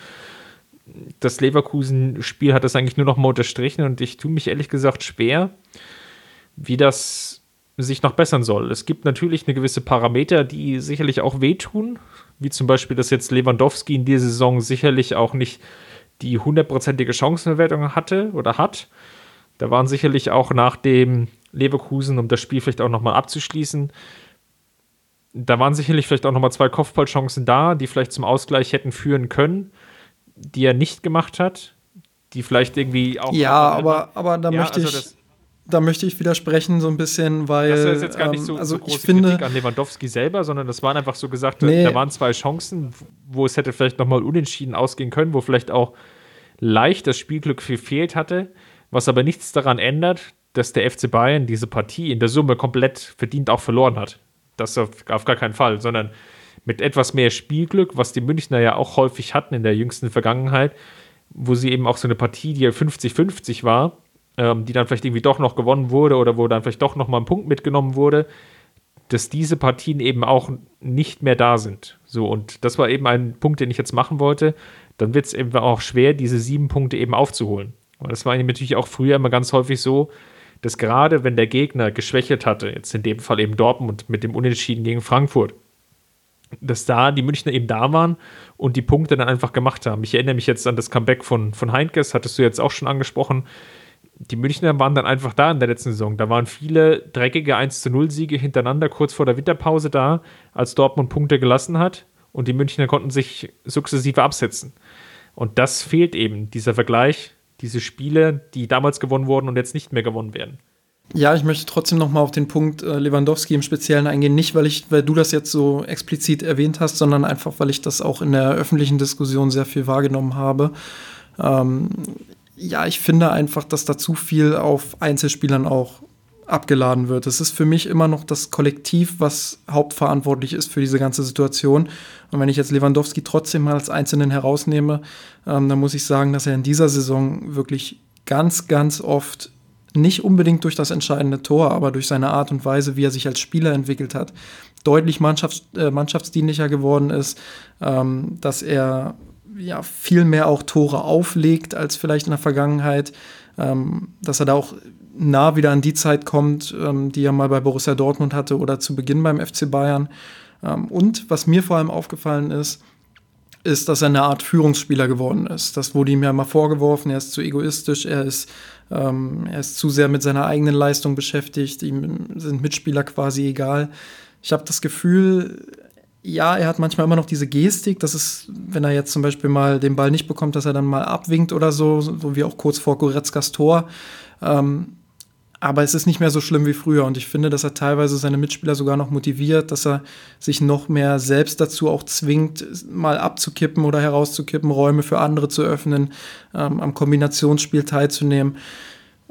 Das Leverkusen-Spiel hat das eigentlich nur noch mal unterstrichen und ich tue mich ehrlich gesagt schwer, wie das sich noch bessern soll. Es gibt natürlich eine gewisse Parameter, die sicherlich auch wehtun wie zum Beispiel, dass jetzt Lewandowski in dieser Saison sicherlich auch nicht die hundertprozentige Chancenverwertung hatte oder hat. Da waren sicherlich auch nach dem Leverkusen, um das Spiel vielleicht auch nochmal abzuschließen, da waren sicherlich vielleicht auch nochmal zwei Kopfballchancen da, die vielleicht zum Ausgleich hätten führen können, die er nicht gemacht hat, die vielleicht irgendwie auch. Ja, aber, aber da ja, möchte also ich da möchte ich widersprechen so ein bisschen, weil das ist jetzt gar nicht so, ähm, also so große ich finde, Kritik an Lewandowski selber, sondern das waren einfach so gesagt, nee. da waren zwei Chancen, wo es hätte vielleicht nochmal unentschieden ausgehen können, wo vielleicht auch leicht das Spielglück gefehlt hatte, was aber nichts daran ändert, dass der FC Bayern diese Partie in der Summe komplett verdient auch verloren hat. Das auf, auf gar keinen Fall, sondern mit etwas mehr Spielglück, was die Münchner ja auch häufig hatten in der jüngsten Vergangenheit, wo sie eben auch so eine Partie, die ja 50-50 war, ähm, die dann vielleicht irgendwie doch noch gewonnen wurde oder wo dann vielleicht doch noch mal ein Punkt mitgenommen wurde, dass diese Partien eben auch nicht mehr da sind. So, und das war eben ein Punkt, den ich jetzt machen wollte. Dann wird es eben auch schwer, diese sieben Punkte eben aufzuholen. Und das war natürlich auch früher immer ganz häufig so, dass gerade wenn der Gegner geschwächelt hatte, jetzt in dem Fall eben Dortmund mit dem Unentschieden gegen Frankfurt, dass da die Münchner eben da waren und die Punkte dann einfach gemacht haben. Ich erinnere mich jetzt an das Comeback von, von Heinkes, hattest du jetzt auch schon angesprochen die Münchner waren dann einfach da in der letzten Saison. Da waren viele dreckige 1 0 Siege hintereinander kurz vor der Winterpause da, als Dortmund Punkte gelassen hat und die Münchner konnten sich sukzessive absetzen. Und das fehlt eben, dieser Vergleich, diese Spiele, die damals gewonnen wurden und jetzt nicht mehr gewonnen werden. Ja, ich möchte trotzdem noch mal auf den Punkt äh, Lewandowski im Speziellen eingehen. Nicht, weil, ich, weil du das jetzt so explizit erwähnt hast, sondern einfach, weil ich das auch in der öffentlichen Diskussion sehr viel wahrgenommen habe. Ähm, ja, ich finde einfach, dass da zu viel auf Einzelspielern auch abgeladen wird. Es ist für mich immer noch das Kollektiv, was hauptverantwortlich ist für diese ganze Situation. Und wenn ich jetzt Lewandowski trotzdem mal als Einzelnen herausnehme, ähm, dann muss ich sagen, dass er in dieser Saison wirklich ganz, ganz oft nicht unbedingt durch das entscheidende Tor, aber durch seine Art und Weise, wie er sich als Spieler entwickelt hat, deutlich mannschafts äh, mannschaftsdienlicher geworden ist, ähm, dass er ja, viel mehr auch Tore auflegt als vielleicht in der Vergangenheit, ähm, dass er da auch nah wieder an die Zeit kommt, ähm, die er mal bei Borussia Dortmund hatte oder zu Beginn beim FC Bayern. Ähm, und was mir vor allem aufgefallen ist, ist, dass er eine Art Führungsspieler geworden ist. Das wurde ihm ja mal vorgeworfen, er ist zu egoistisch, er ist, ähm, er ist zu sehr mit seiner eigenen Leistung beschäftigt, ihm sind Mitspieler quasi egal. Ich habe das Gefühl, ja, er hat manchmal immer noch diese Gestik, dass es, wenn er jetzt zum Beispiel mal den Ball nicht bekommt, dass er dann mal abwinkt oder so, so wie auch kurz vor Goretzkas Tor. Ähm, aber es ist nicht mehr so schlimm wie früher und ich finde, dass er teilweise seine Mitspieler sogar noch motiviert, dass er sich noch mehr selbst dazu auch zwingt, mal abzukippen oder herauszukippen, Räume für andere zu öffnen, ähm, am Kombinationsspiel teilzunehmen.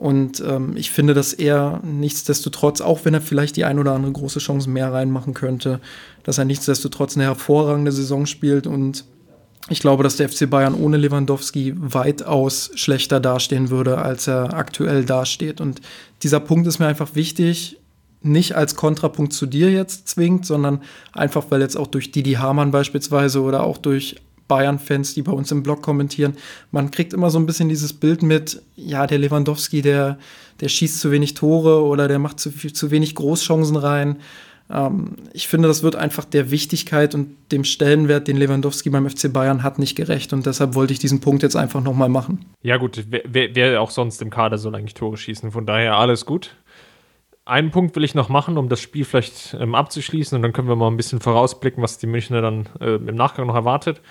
Und ähm, ich finde, dass er nichtsdestotrotz, auch wenn er vielleicht die ein oder andere große Chance mehr reinmachen könnte, dass er nichtsdestotrotz eine hervorragende Saison spielt und ich glaube, dass der FC Bayern ohne Lewandowski weitaus schlechter dastehen würde, als er aktuell dasteht. Und dieser Punkt ist mir einfach wichtig, nicht als Kontrapunkt zu dir jetzt zwingt, sondern einfach, weil jetzt auch durch Didi Hamann beispielsweise oder auch durch Bayern-Fans, die bei uns im Blog kommentieren, man kriegt immer so ein bisschen dieses Bild mit, ja, der Lewandowski, der, der schießt zu wenig Tore oder der macht zu, viel, zu wenig Großchancen rein. Ähm, ich finde, das wird einfach der Wichtigkeit und dem Stellenwert, den Lewandowski beim FC Bayern hat, nicht gerecht. Und deshalb wollte ich diesen Punkt jetzt einfach nochmal machen. Ja, gut, wer, wer auch sonst im Kader soll eigentlich Tore schießen. Von daher alles gut. Einen Punkt will ich noch machen, um das Spiel vielleicht ähm, abzuschließen. Und dann können wir mal ein bisschen vorausblicken, was die Münchner dann äh, im Nachgang noch erwartet.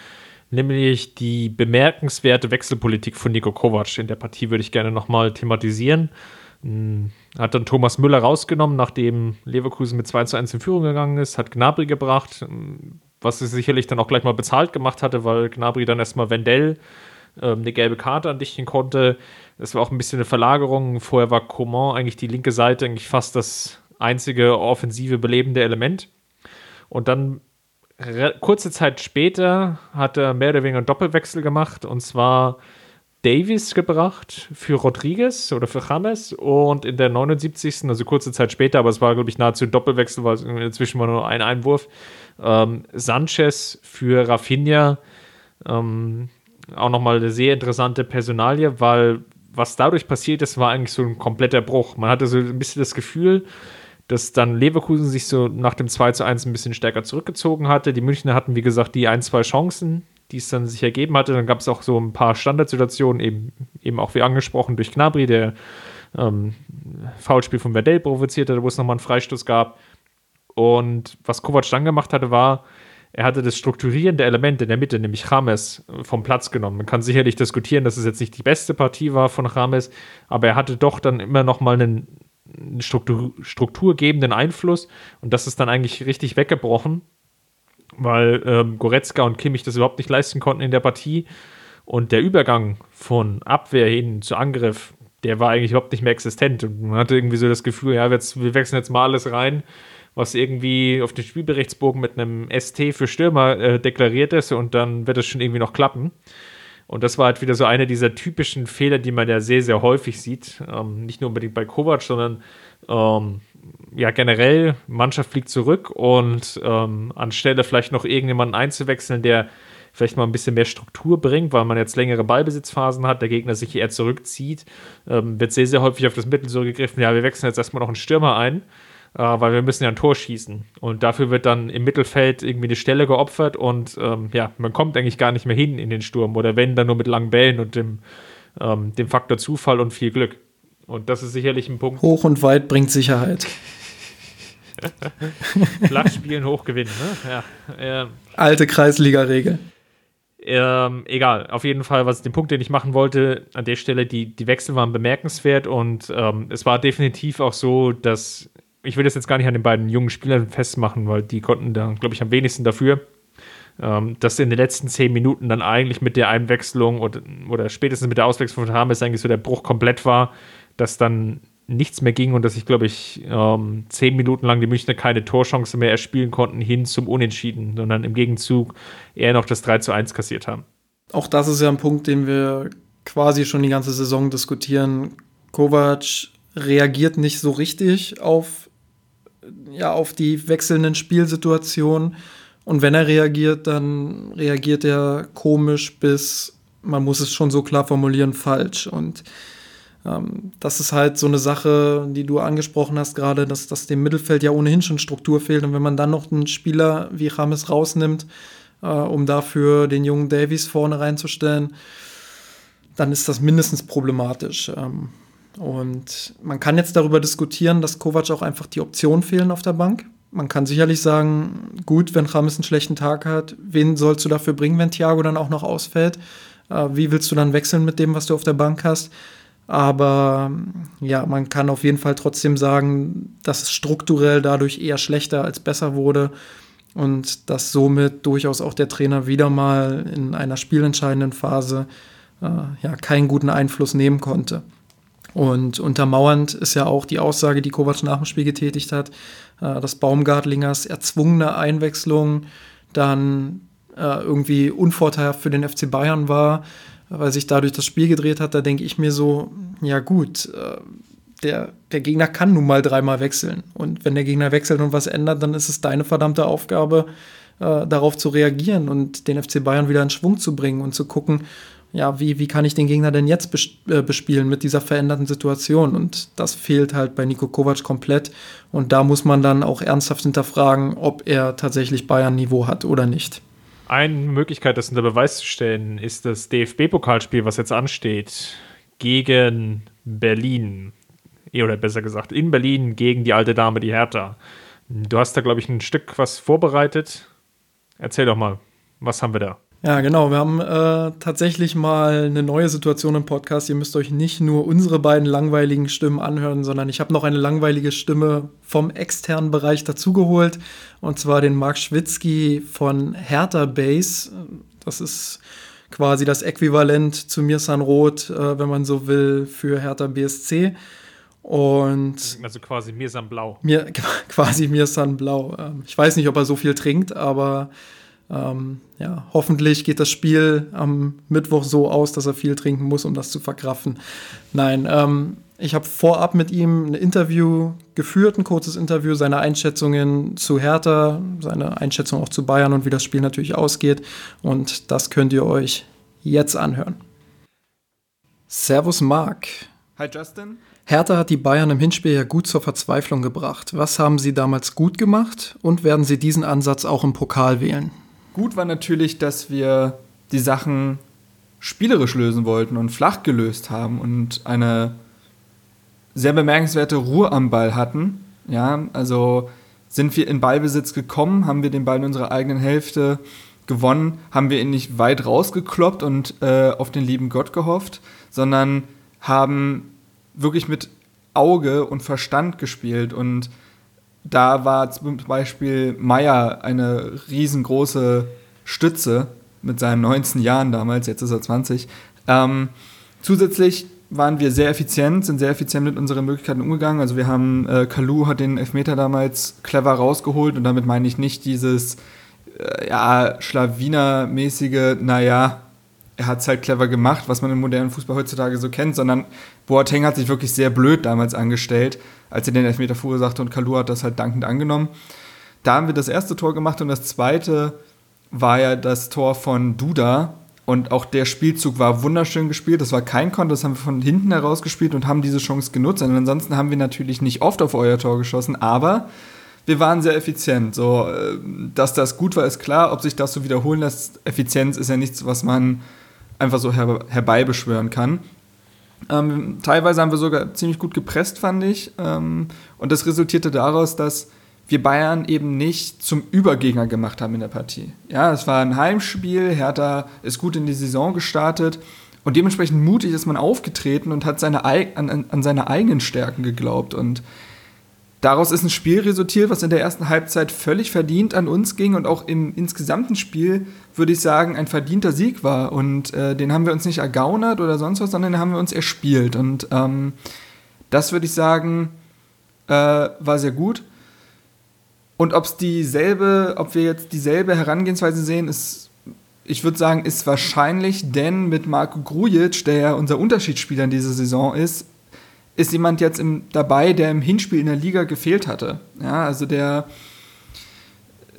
Nämlich die bemerkenswerte Wechselpolitik von Nico Kovac. In der Partie würde ich gerne nochmal thematisieren. Hm, hat dann Thomas Müller rausgenommen, nachdem Leverkusen mit 2 zu 1 in Führung gegangen ist, hat Gnabry gebracht, hm, was sie sicherlich dann auch gleich mal bezahlt gemacht hatte, weil Gnabry dann erstmal Wendell äh, eine gelbe Karte andichten konnte. Das war auch ein bisschen eine Verlagerung. Vorher war Coman eigentlich die linke Seite eigentlich fast das einzige offensive belebende Element. Und dann kurze Zeit später hat er mehr oder weniger einen Doppelwechsel gemacht und zwar Davis gebracht für Rodriguez oder für James und in der 79. also kurze Zeit später, aber es war, glaube ich, nahezu ein Doppelwechsel, weil inzwischen war nur ein Einwurf, ähm, Sanchez für Rafinha. Ähm, auch nochmal eine sehr interessante Personalie, weil was dadurch passiert ist, war eigentlich so ein kompletter Bruch. Man hatte so ein bisschen das Gefühl, dass dann Leverkusen sich so nach dem 2 zu 1 ein bisschen stärker zurückgezogen hatte. Die Münchner hatten, wie gesagt, die ein, zwei Chancen, die es dann sich ergeben hatte. Dann gab es auch so ein paar Standardsituationen, eben, eben auch wie angesprochen durch Gnabry, der ähm, Foulspiel von Verdell provoziert hatte, wo es nochmal einen Freistoß gab. Und was Kovac dann gemacht hatte, war, er hatte das strukturierende Element in der Mitte, nämlich James, vom Platz genommen. Man kann sicherlich diskutieren, dass es jetzt nicht die beste Partie war von James, aber er hatte doch dann immer noch mal einen, einen Struktur, strukturgebenden Einfluss und das ist dann eigentlich richtig weggebrochen weil ähm, Goretzka und Kimmich das überhaupt nicht leisten konnten in der Partie. Und der Übergang von Abwehr hin zu Angriff, der war eigentlich überhaupt nicht mehr existent. Und man hatte irgendwie so das Gefühl, ja, jetzt, wir wechseln jetzt mal alles rein, was irgendwie auf dem Spielberichtsbogen mit einem ST für Stürmer äh, deklariert ist und dann wird es schon irgendwie noch klappen. Und das war halt wieder so einer dieser typischen Fehler, die man ja sehr, sehr häufig sieht. Ähm, nicht nur unbedingt bei Kovac, sondern ähm, ja, generell, Mannschaft fliegt zurück und ähm, anstelle vielleicht noch irgendjemanden einzuwechseln, der vielleicht mal ein bisschen mehr Struktur bringt, weil man jetzt längere Ballbesitzphasen hat, der Gegner sich eher zurückzieht, ähm, wird sehr, sehr häufig auf das Mittel zurückgegriffen, ja, wir wechseln jetzt erstmal noch einen Stürmer ein, äh, weil wir müssen ja ein Tor schießen. Und dafür wird dann im Mittelfeld irgendwie eine Stelle geopfert und ähm, ja, man kommt eigentlich gar nicht mehr hin in den Sturm oder wenn, dann nur mit langen Bällen und dem, ähm, dem Faktor Zufall und viel Glück. Und das ist sicherlich ein Punkt. Hoch und weit bringt Sicherheit. Flach spielen, hoch gewinnen. Ne? Ja, ähm, Alte Kreisliga-Regel. Ähm, egal, auf jeden Fall, was den Punkt, den ich machen wollte, an der Stelle, die, die Wechsel waren bemerkenswert und ähm, es war definitiv auch so, dass ich will das jetzt gar nicht an den beiden jungen Spielern festmachen, weil die konnten da, glaube ich, am wenigsten dafür, ähm, dass in den letzten zehn Minuten dann eigentlich mit der Einwechslung oder, oder spätestens mit der Auswechslung von Hames eigentlich so der Bruch komplett war dass dann nichts mehr ging und dass ich, glaube ich, ähm, zehn Minuten lang die Münchner keine Torchance mehr erspielen konnten, hin zum Unentschieden, sondern im Gegenzug eher noch das 3 zu 1 kassiert haben. Auch das ist ja ein Punkt, den wir quasi schon die ganze Saison diskutieren. Kovac reagiert nicht so richtig auf, ja, auf die wechselnden Spielsituationen. Und wenn er reagiert, dann reagiert er komisch bis, man muss es schon so klar formulieren, falsch. Und Ähm, das ist halt so eine Sache, die du angesprochen hast gerade, dass, dass dem Mittelfeld ja ohnehin schon Struktur fehlt. Und wenn man dann noch einen Spieler wie Rames rausnimmt, äh, um dafür den jungen Davies vorne reinzustellen, dann ist das mindestens problematisch. Ähm, und man kann jetzt darüber diskutieren, dass Kovac auch einfach die Optionen fehlen auf der Bank. Man kann sicherlich sagen, gut, wenn Rames einen schlechten Tag hat, wen sollst du dafür bringen, wenn Thiago dann auch noch ausfällt? Äh, wie willst du dann wechseln mit dem, was du auf der Bank hast? Aber ja, man kann auf jeden Fall trotzdem sagen, dass es strukturell dadurch eher schlechter als besser wurde und dass somit durchaus auch der Trainer wieder mal in einer spielentscheidenden Phase äh, ja, keinen guten Einfluss nehmen konnte. Und untermauernd ist ja auch die Aussage, die Kovac nach dem Spiel getätigt hat, äh, dass Baumgartlingers erzwungene Einwechslung dann äh, irgendwie unvorteilhaft für den FC Bayern war weil sich dadurch das Spiel gedreht hat, da denke ich mir so, ja gut, äh, der, der Gegner kann nun mal dreimal wechseln. Und wenn der Gegner wechselt und was ändert, dann ist es deine verdammte Aufgabe, darauf zu reagieren und den FC Bayern wieder in Schwung zu bringen und zu gucken, ja, wie, wie kann ich den Gegner denn jetzt äh, bespielen mit dieser veränderten Situation? Und das fehlt halt bei Nico Kovac komplett. Und da muss man dann auch ernsthaft hinterfragen, ob er tatsächlich Bayern-Niveau hat oder nicht. Eine Möglichkeit, das unter Beweis zu stellen, ist das DFB-Pokalspiel, was jetzt ansteht, gegen Berlin. Eh, oder besser gesagt, in Berlin gegen die alte Dame, die Hertha. Du hast da, glaube ich, ein Stück was vorbereitet. Erzähl doch mal, was haben wir da? Ja, genau. Wir haben äh, tatsächlich mal eine neue Situation im Podcast. Ihr müsst euch nicht nur unsere beiden langweiligen Stimmen anhören, sondern ich habe noch eine langweilige Stimme vom externen Bereich dazugeholt. Und zwar den Marc Schwitzky von Hertha Base. Das ist quasi das Äquivalent zu Mirsan Roth, äh, wenn man so will, für Hertha BSC. Und also quasi Mirsan Blau. Mir, quasi Mirsan Blau. Ähm, ich weiß nicht, ob er so viel trinkt, aber ähm, ja, hoffentlich geht das Spiel am Mittwoch so aus, dass er viel trinken muss, um das zu verkraften. Nein, ähm, ich habe vorab mit ihm ein Interview geführt, ein kurzes Interview, seine Einschätzungen zu Hertha, seine Einschätzung auch zu Bayern und wie das Spiel natürlich ausgeht. Und das könnt ihr euch jetzt anhören. Servus Marc. Hi Justin. Hertha hat die Bayern im Hinspiel ja gut zur Verzweiflung gebracht. Was haben Sie damals gut gemacht und werden Sie diesen Ansatz auch im Pokal wählen? Gut war natürlich, dass wir die Sachen spielerisch lösen wollten und flach gelöst haben und eine sehr bemerkenswerte Ruhe am Ball hatten. Ja, also sind wir in Ballbesitz gekommen, haben wir den Ball in unserer eigenen Hälfte gewonnen, haben wir ihn nicht weit rausgekloppt und äh, auf den lieben Gott gehofft, sondern haben wirklich mit Auge und Verstand gespielt und da war zum Beispiel Meyer eine riesengroße Stütze mit seinen 19 Jahren damals, jetzt ist er 20. Ähm, zusätzlich waren wir sehr effizient, sind sehr effizient mit unseren Möglichkeiten umgegangen. Also wir haben, äh, Kalu hat den Elfmeter damals clever rausgeholt und damit meine ich nicht dieses, äh, ja, Schlawiner-mäßige, naja, er hat es halt clever gemacht, was man im modernen Fußball heutzutage so kennt, sondern Boateng hat sich wirklich sehr blöd damals angestellt, als er den Elfmeter verursachte und Kalu hat das halt dankend angenommen. Da haben wir das erste Tor gemacht und das zweite war ja das Tor von Duda und auch der Spielzug war wunderschön gespielt. Das war kein Konter, das haben wir von hinten heraus gespielt und haben diese Chance genutzt. Und ansonsten haben wir natürlich nicht oft auf euer Tor geschossen, aber wir waren sehr effizient. So, äh, dass das gut war, ist klar. Ob sich das so wiederholen lässt, Effizienz ist ja nichts, was man einfach so her herbeibeschwören kann. Ähm, teilweise haben wir sogar ziemlich gut gepresst, fand ich. Ähm, und das resultierte daraus, dass wir Bayern eben nicht zum Übergegner gemacht haben in der Partie. Ja, es war ein Heimspiel, Hertha ist gut in die Saison gestartet und dementsprechend mutig ist man aufgetreten und hat seine, an, an seine eigenen Stärken geglaubt. Und Daraus ist ein Spiel resultiert, was in der ersten Halbzeit völlig verdient an uns ging und auch im insgesamten Spiel, würde ich sagen, ein verdienter Sieg war. Und äh, den haben wir uns nicht ergaunert oder sonst was, sondern den haben wir uns erspielt. Und ähm, das würde ich sagen, äh, war sehr gut. Und ob es dieselbe, ob wir jetzt dieselbe Herangehensweise sehen, ist, ich würde sagen, ist wahrscheinlich, denn mit Marco Grujic, der ja unser Unterschiedsspieler in dieser Saison ist, ist jemand jetzt im, dabei, der im Hinspiel in der Liga gefehlt hatte. Ja, also der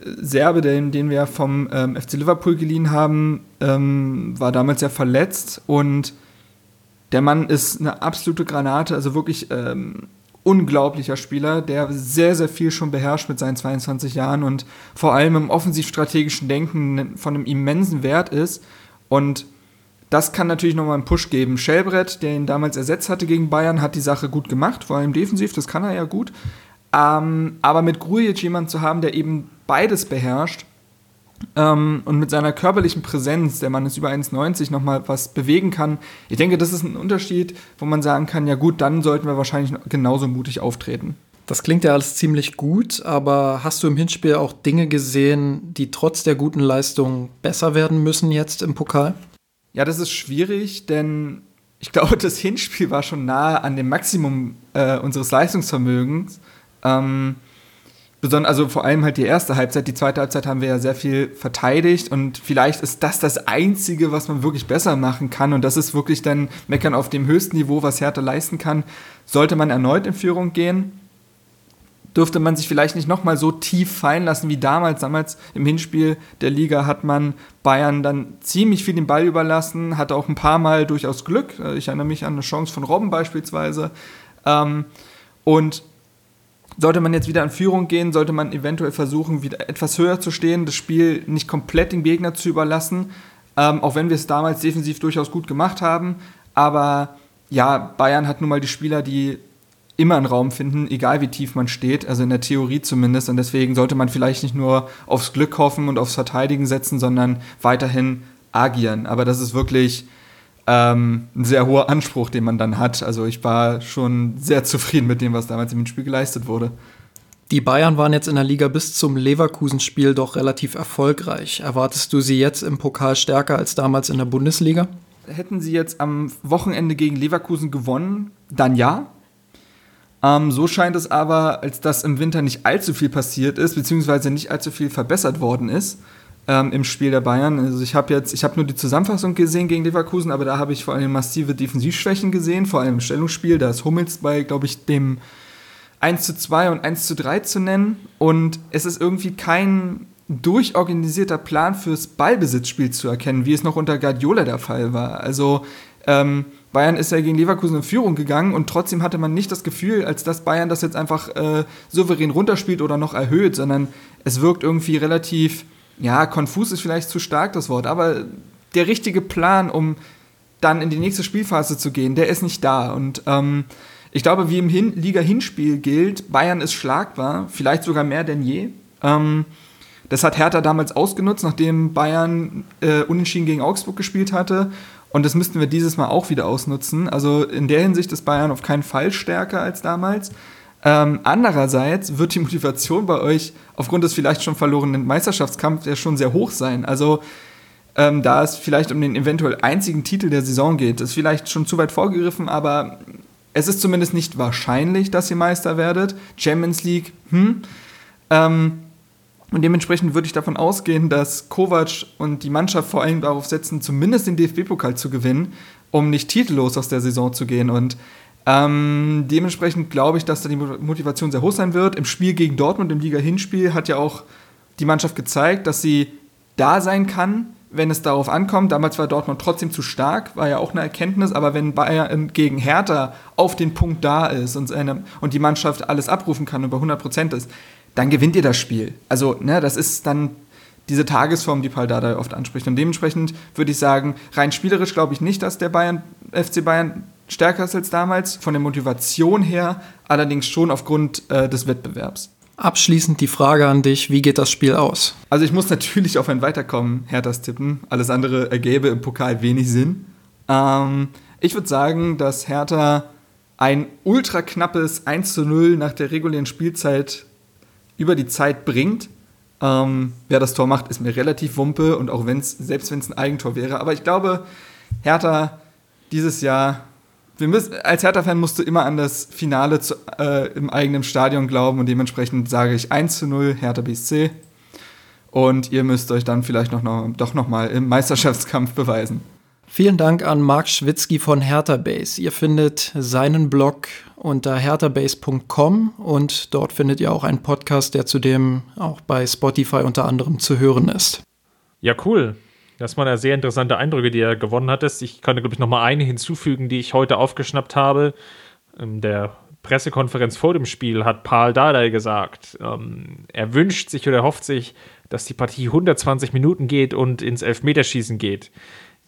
Serbe, den, den wir vom ähm, FC Liverpool geliehen haben, ähm, war damals ja verletzt und Der Mann ist eine absolute Granate, also wirklich ähm, unglaublicher Spieler, der sehr, sehr viel schon beherrscht mit seinen 22 Jahren und vor allem im offensivstrategischen Denken von einem immensen Wert ist. Und das kann natürlich nochmal einen Push geben. Schellbrett, der ihn damals ersetzt hatte gegen Bayern, hat die Sache gut gemacht, vor allem defensiv, das kann er ja gut. Ähm, aber mit Grujic jemanden zu haben, der eben beides beherrscht ähm, und mit seiner körperlichen Präsenz, der Mann ist über 1,90, nochmal was bewegen kann, ich denke, das ist ein Unterschied, wo man sagen kann, ja gut, dann sollten wir wahrscheinlich genauso mutig auftreten. Das klingt ja alles ziemlich gut, aber hast du im Hinspiel auch Dinge gesehen, die trotz der guten Leistung besser werden müssen jetzt im Pokal? Ja, das ist schwierig, denn ich glaube, das Hinspiel war schon nahe an dem Maximum äh, unseres Leistungsvermögens. Ähm, besonders, also vor allem halt die erste Halbzeit, die zweite Halbzeit haben wir ja sehr viel verteidigt und vielleicht ist das das Einzige, was man wirklich besser machen kann und das ist wirklich dann Meckern auf dem höchsten Niveau, was Hertha leisten kann. Sollte man erneut in Führung gehen, dürfte man sich vielleicht nicht nochmal so tief fallen lassen wie damals. Damals im Hinspiel der Liga hat man Bayern dann ziemlich viel den Ball überlassen, hatte auch ein paar Mal durchaus Glück. Äh, ich erinnere mich an eine Chance von Robben beispielsweise. Ähm, und sollte man jetzt wieder in Führung gehen, sollte man eventuell versuchen, wieder etwas höher zu stehen, das Spiel nicht komplett dem Gegner zu überlassen, ähm, auch wenn wir es damals defensiv durchaus gut gemacht haben. Aber ja, Bayern hat nun mal die Spieler, die immer einen Raum finden, egal wie tief man steht, also in der Theorie zumindest. Und deswegen sollte man vielleicht nicht nur aufs Glück hoffen und aufs Verteidigen setzen, sondern weiterhin agieren. Aber das ist wirklich ähm, ein sehr hoher Anspruch, den man dann hat. Also ich war schon sehr zufrieden mit dem, was damals im Spiel geleistet wurde. Die Bayern waren jetzt in der Liga bis zum Leverkusen-Spiel doch relativ erfolgreich. Erwartest du sie jetzt im Pokal stärker als damals in der Bundesliga? Hätten sie jetzt am Wochenende gegen Leverkusen gewonnen, dann ja. Ähm, so scheint es aber, als dass im Winter nicht allzu viel passiert ist, beziehungsweise nicht allzu viel verbessert worden ist ähm, im Spiel der Bayern. Also ich habe jetzt, ich habe nur die Zusammenfassung gesehen gegen Leverkusen, aber da habe ich vor allem massive Defensivschwächen gesehen, vor allem im Stellungsspiel. Da ist Hummels bei, glaube ich, dem 1 zu 2 und 1 zu 3 zu nennen. Und es ist irgendwie kein durchorganisierter Plan fürs Ballbesitzspiel zu erkennen, wie es noch unter Guardiola der Fall war. Also ähm, Bayern ist ja gegen Leverkusen in Führung gegangen und trotzdem hatte man nicht das Gefühl, als dass Bayern das jetzt einfach äh, souverän runterspielt oder noch erhöht, sondern es wirkt irgendwie relativ, ja, konfus ist vielleicht zu stark das Wort, aber der richtige Plan, um dann in die nächste Spielphase zu gehen, der ist nicht da. Und ähm, ich glaube, wie im Hin Liga-Hinspiel gilt, Bayern ist schlagbar, vielleicht sogar mehr denn je. Ähm, das hat Hertha damals ausgenutzt, nachdem Bayern äh, unentschieden gegen Augsburg gespielt hatte. Und das müssten wir dieses Mal auch wieder ausnutzen. Also in der Hinsicht ist Bayern auf keinen Fall stärker als damals. Ähm, andererseits wird die Motivation bei euch aufgrund des vielleicht schon verlorenen Meisterschaftskampfs ja schon sehr hoch sein. Also ähm, da es vielleicht um den eventuell einzigen Titel der Saison geht, ist vielleicht schon zu weit vorgegriffen, aber es ist zumindest nicht wahrscheinlich, dass ihr Meister werdet. Champions League, hm. Ähm, und dementsprechend würde ich davon ausgehen, dass Kovac und die Mannschaft vor allem darauf setzen, zumindest den DFB-Pokal zu gewinnen, um nicht titellos aus der Saison zu gehen. Und ähm, dementsprechend glaube ich, dass da die Motivation sehr hoch sein wird. Im Spiel gegen Dortmund, im Liga-Hinspiel, hat ja auch die Mannschaft gezeigt, dass sie da sein kann, wenn es darauf ankommt. Damals war Dortmund trotzdem zu stark, war ja auch eine Erkenntnis, aber wenn Bayern gegen Hertha auf den Punkt da ist und, eine, und die Mannschaft alles abrufen kann und bei 100 Prozent ist, dann gewinnt ihr das Spiel. Also, ne, das ist dann diese Tagesform, die Paldada oft anspricht. Und dementsprechend würde ich sagen, rein spielerisch glaube ich nicht, dass der Bayern, FC Bayern stärker ist als damals, von der Motivation her, allerdings schon aufgrund äh, des Wettbewerbs. Abschließend die Frage an dich, wie geht das Spiel aus? Also ich muss natürlich auf ein Weiterkommen Herthas tippen. Alles andere ergäbe im Pokal wenig Sinn. Ähm, ich würde sagen, dass Hertha ein ultra knappes 1 zu 0 nach der regulären Spielzeit über die Zeit bringt. Ähm, wer das Tor macht, ist mir relativ wumpe und auch wenn's, selbst wenn es ein Eigentor wäre. Aber ich glaube, Hertha dieses Jahr, wir müssen, als Hertha-Fan musst du immer an das Finale zu, äh, im eigenen Stadion glauben und dementsprechend sage ich 1 zu 0 Hertha BSC. Und ihr müsst euch dann vielleicht noch, noch, doch nochmal im Meisterschaftskampf beweisen. Vielen Dank an Marc Schwitzky von Hertha Base. Ihr findet seinen Blog unter herterbase.com und dort findet ihr auch einen Podcast, der zudem auch bei Spotify unter anderem zu hören ist. Ja, cool. Das waren ja sehr interessante Eindrücke, die er gewonnen hattest. Ich kann, glaube ich, noch mal eine hinzufügen, die ich heute aufgeschnappt habe. In der Pressekonferenz vor dem Spiel hat Paul Dardai gesagt, ähm, er wünscht sich oder hofft sich, dass die Partie 120 Minuten geht und ins Elfmeterschießen geht.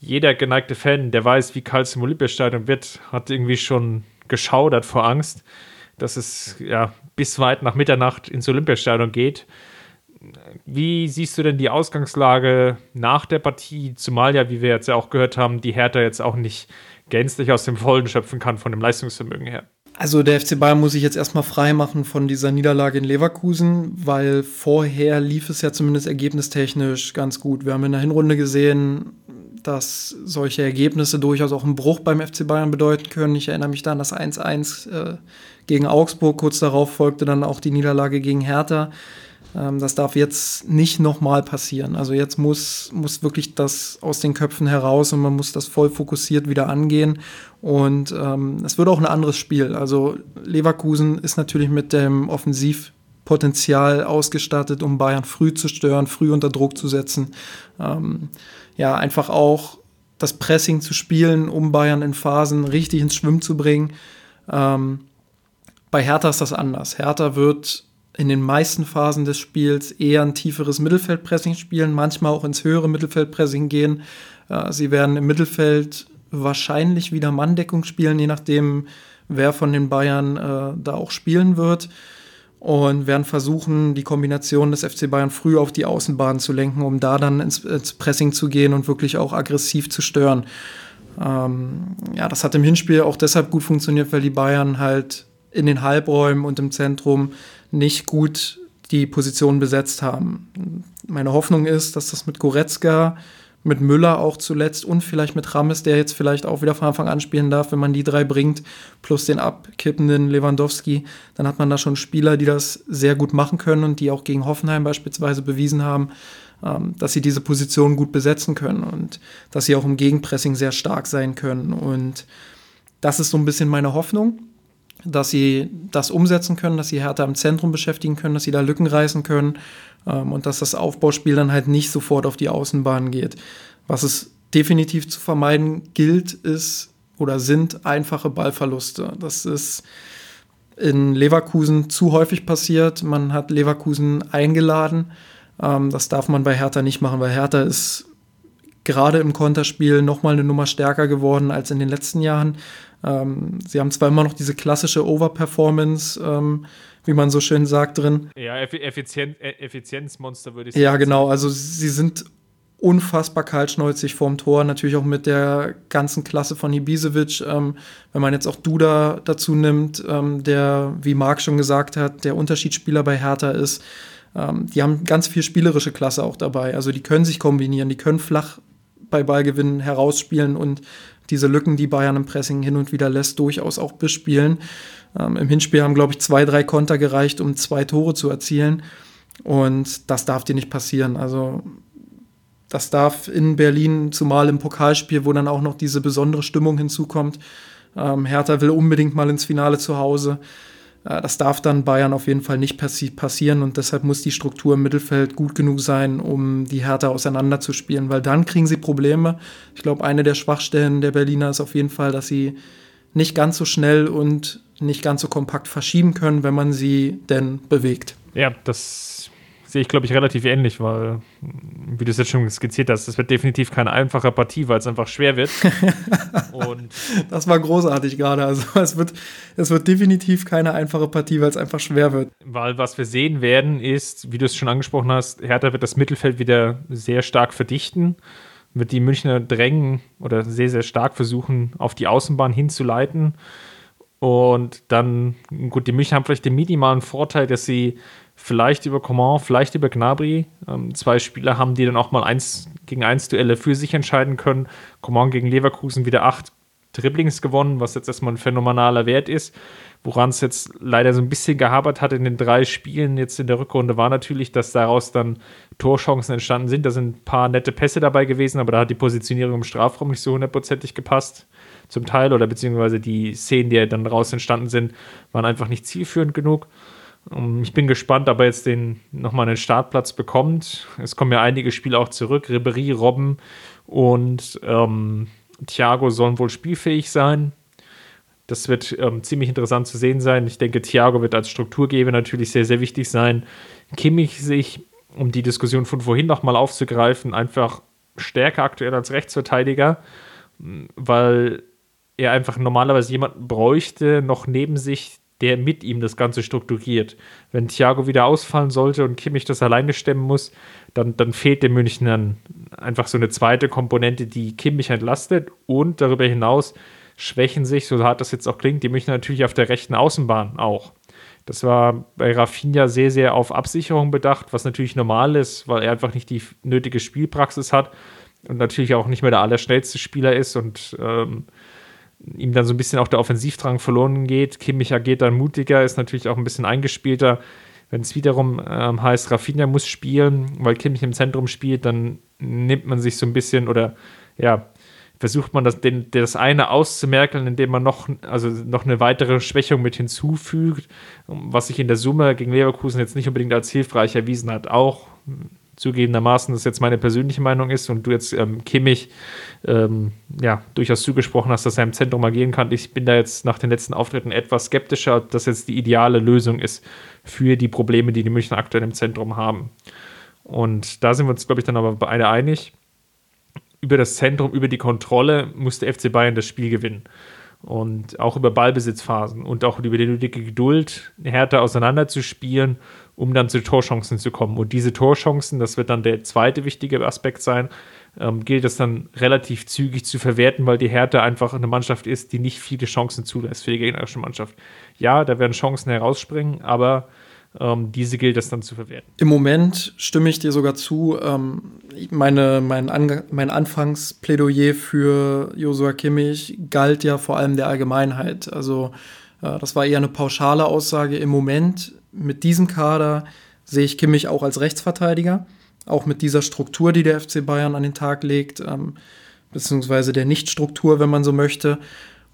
Jeder geneigte Fan, der weiß, wie kalt es im Olympiastadion wird, hat irgendwie schon geschaudert vor Angst, dass es ja bis weit nach Mitternacht ins Olympiastadion geht. Wie siehst du denn die Ausgangslage nach der Partie, zumal ja, wie wir jetzt ja auch gehört haben, die Hertha jetzt auch nicht gänzlich aus dem Vollen schöpfen kann von dem Leistungsvermögen her? Also der FC Bayern muss sich jetzt erstmal frei machen von dieser Niederlage in Leverkusen, weil vorher lief es ja zumindest ergebnistechnisch ganz gut. Wir haben in der Hinrunde gesehen, dass solche Ergebnisse durchaus auch einen Bruch beim FC Bayern bedeuten können. Ich erinnere mich da an das 1-1 äh, gegen Augsburg. Kurz darauf folgte dann auch die Niederlage gegen Hertha. Ähm, das darf jetzt nicht nochmal passieren. Also jetzt muss, muss wirklich das aus den Köpfen heraus und man muss das voll fokussiert wieder angehen. Und ähm, es wird auch ein anderes Spiel. Also Leverkusen ist natürlich mit dem Offensivpotenzial ausgestattet, um Bayern früh zu stören, früh unter Druck zu setzen. Ähm, ja, einfach auch das Pressing zu spielen, um Bayern in Phasen richtig ins Schwimmen zu bringen. Ähm, bei Hertha ist das anders. Hertha wird in den meisten Phasen des Spiels eher ein tieferes Mittelfeldpressing spielen, manchmal auch ins höhere Mittelfeldpressing gehen. Äh, sie werden im Mittelfeld wahrscheinlich wieder Manndeckung spielen, je nachdem, wer von den Bayern äh, da auch spielen wird. Und werden versuchen, die Kombination des FC Bayern früh auf die Außenbahn zu lenken, um da dann ins, ins Pressing zu gehen und wirklich auch aggressiv zu stören. Ähm, ja, das hat im Hinspiel auch deshalb gut funktioniert, weil die Bayern halt in den Halbräumen und im Zentrum nicht gut die Position besetzt haben. Meine Hoffnung ist, dass das mit Goretzka, mit Müller auch zuletzt und vielleicht mit Rames, der jetzt vielleicht auch wieder von Anfang an spielen darf, wenn man die drei bringt, plus den abkippenden Lewandowski, dann hat man da schon Spieler, die das sehr gut machen können und die auch gegen Hoffenheim beispielsweise bewiesen haben, ähm, dass sie diese Position gut besetzen können und dass sie auch im Gegenpressing sehr stark sein können. Und das ist so ein bisschen meine Hoffnung dass sie das umsetzen können, dass sie härter im Zentrum beschäftigen können, dass sie da Lücken reißen können ähm, und dass das Aufbauspiel dann halt nicht sofort auf die Außenbahn geht. Was es definitiv zu vermeiden gilt, ist oder sind einfache Ballverluste. Das ist in Leverkusen zu häufig passiert. Man hat Leverkusen eingeladen. Ähm, das darf man bei Hertha nicht machen, weil Hertha ist gerade im Konterspiel nochmal eine Nummer stärker geworden als in den letzten Jahren. Ähm, sie haben zwar immer noch diese klassische Overperformance, ähm, wie man so schön sagt, drin. Ja, Effizien e-, Effizienzmonster würde ich sagen. Ja, genau. Also sie sind unfassbar kaltschnäuzig vorm Tor, natürlich auch mit der ganzen Klasse von Ibisevic. Ähm, wenn man jetzt auch Duda dazu nimmt, ähm, der, wie Marc schon gesagt hat, der Unterschiedsspieler bei Hertha ist. Ähm, die haben ganz viel spielerische Klasse auch dabei. Also die können sich kombinieren, die können flach bei Ballgewinnen herausspielen und diese Lücken, die Bayern im Pressing hin und wieder lässt, durchaus auch bespielen. Ähm, Im Hinspiel haben, glaube ich, zwei, drei Konter gereicht, um zwei Tore zu erzielen. Und das darf dir nicht passieren. Also das darf in Berlin, zumal im Pokalspiel, wo dann auch noch diese besondere Stimmung hinzukommt. Ähm, Hertha will unbedingt mal ins Finale zu Hause. Das darf dann Bayern auf jeden Fall nicht passi passieren und deshalb muss die Struktur im Mittelfeld gut genug sein, um die Härte auseinanderzuspielen, weil dann kriegen sie Probleme. Ich glaube, eine der Schwachstellen der Berliner ist auf jeden Fall, dass sie nicht ganz so schnell und nicht ganz so kompakt verschieben können, wenn man sie denn bewegt. Ja, das sehe ich, glaube ich, relativ ähnlich, weil, wie du es jetzt schon skizziert hast, es wird definitiv keine einfache Partie, weil es einfach schwer wird. Und das war großartig gerade. Also es wird, es wird definitiv keine einfache Partie, weil es einfach schwer wird. Weil was wir sehen werden, ist, wie du es schon angesprochen hast, Hertha wird das Mittelfeld wieder sehr stark verdichten, wird die Münchner drängen oder sehr, sehr stark versuchen, auf die Außenbahn hinzuleiten. Und dann, gut, die Münchner haben vielleicht den minimalen Vorteil, dass sie vielleicht über Coman, vielleicht über Gnabry. Ähm, zwei Spieler haben, die dann auch mal eins gegen eins Duelle für sich entscheiden können. Coman gegen Leverkusen wieder acht Dribblings gewonnen, was jetzt erstmal ein phänomenaler Wert ist. Woran es jetzt leider so ein bisschen gehabert hat in den drei Spielen jetzt in der Rückrunde, war natürlich, dass daraus dann Torchancen entstanden sind. Da sind ein paar nette Pässe dabei gewesen, aber da hat die Positionierung im Strafraum nicht so hundertprozentig gepasst. Zum Teil, oder beziehungsweise die Szenen, die dann daraus entstanden sind, waren einfach nicht zielführend genug. Ähm, ich bin gespannt, ob er jetzt den nochmal einen Startplatz bekommt. Es kommen ja einige Spieler auch zurück. Ribery, Robben und ähm, Thiago sollen wohl spielfähig sein. Das wird ähm, ziemlich interessant zu sehen sein. Ich denke, Thiago wird als Strukturgeber natürlich sehr, sehr wichtig sein. Kimmich sich, um die Diskussion von vorhin nochmal aufzugreifen, einfach stärker aktuell als Rechtsverteidiger, weil er einfach normalerweise jemanden bräuchte, noch neben sich, der mit ihm das Ganze strukturiert. Wenn Thiago wieder ausfallen sollte und Kimmich das alleine stemmen muss, dann, dann fehlt dem Münchnern einfach so eine zweite Komponente, die Kimmich entlastet und darüber hinaus schwächen sich, so hart das jetzt auch klingt, die Münchner natürlich auf der rechten Außenbahn auch. Das war bei Rafinha sehr, sehr auf Absicherung bedacht, was natürlich normal ist, weil er einfach nicht die nötige Spielpraxis hat und natürlich auch nicht mehr der allerschnellste Spieler ist und ähm, ihm dann so ein bisschen auch der Offensivdrang verloren geht. Kimmich agiert dann mutiger, ist natürlich auch ein bisschen eingespielter. Wenn es wiederum ähm, heißt, Rafinha muss spielen, weil Kimmich im Zentrum spielt, dann nimmt man sich so ein bisschen oder ja, versucht man das, den, das eine auszumerkeln, indem man noch, also noch eine weitere Schwächung mit hinzufügt, was sich in der Summe gegen Leverkusen jetzt nicht unbedingt als hilfreich erwiesen hat. Auch zugegebenermaßen, das jetzt meine persönliche Meinung ist und du jetzt ähm, Kimmich ähm, ja, durchaus zugesprochen hast, dass er im Zentrum agieren kann. Ich bin da jetzt nach den letzten Auftritten etwas skeptischer, ob das jetzt die ideale Lösung ist für die Probleme, die die München aktuell im Zentrum haben. Und da sind wir uns, glaube ich, dann aber beide einig. Über das Zentrum, über die Kontrolle muss der FC Bayern das Spiel gewinnen. Und auch über Ballbesitzphasen und auch über die nötige Geduld, härter auseinanderzuspielen um dann zu Torchancen zu kommen. Und diese Torchancen, das wird dann der zweite wichtige Aspekt sein, ähm, gilt es dann relativ zügig zu verwerten, weil die Härte einfach eine Mannschaft ist, die nicht viele Chancen zulässt für die gegnerische Mannschaft. Ja, da werden Chancen herausspringen, aber ähm, diese gilt es dann zu verwerten. Im Moment stimme ich dir sogar zu. Ähm, meine, mein, mein Anfangsplädoyer für Josua Kimmich galt ja vor allem der Allgemeinheit. Also äh, das war eher eine pauschale Aussage. Im Moment mit diesem Kader sehe ich Kimmich auch als Rechtsverteidiger, auch mit dieser Struktur, die der FC Bayern an den Tag legt, ähm, beziehungsweise der Nichtstruktur, wenn man so möchte.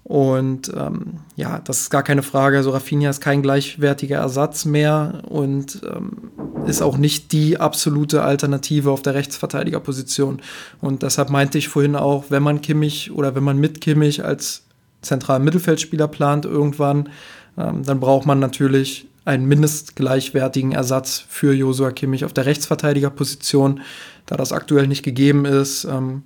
Und ähm, ja, das ist gar keine Frage. Also Rafinha ist kein gleichwertiger Ersatz mehr und ähm, ist auch nicht die absolute Alternative auf der Rechtsverteidigerposition. Und deshalb meinte ich vorhin auch, wenn man Kimmich oder wenn man mit Kimmich als zentralen Mittelfeldspieler plant irgendwann, ähm, dann braucht man natürlich einen mindestgleichwertigen Ersatz für Josua Kimmich auf der Rechtsverteidigerposition. Da das aktuell nicht gegeben ist, ähm,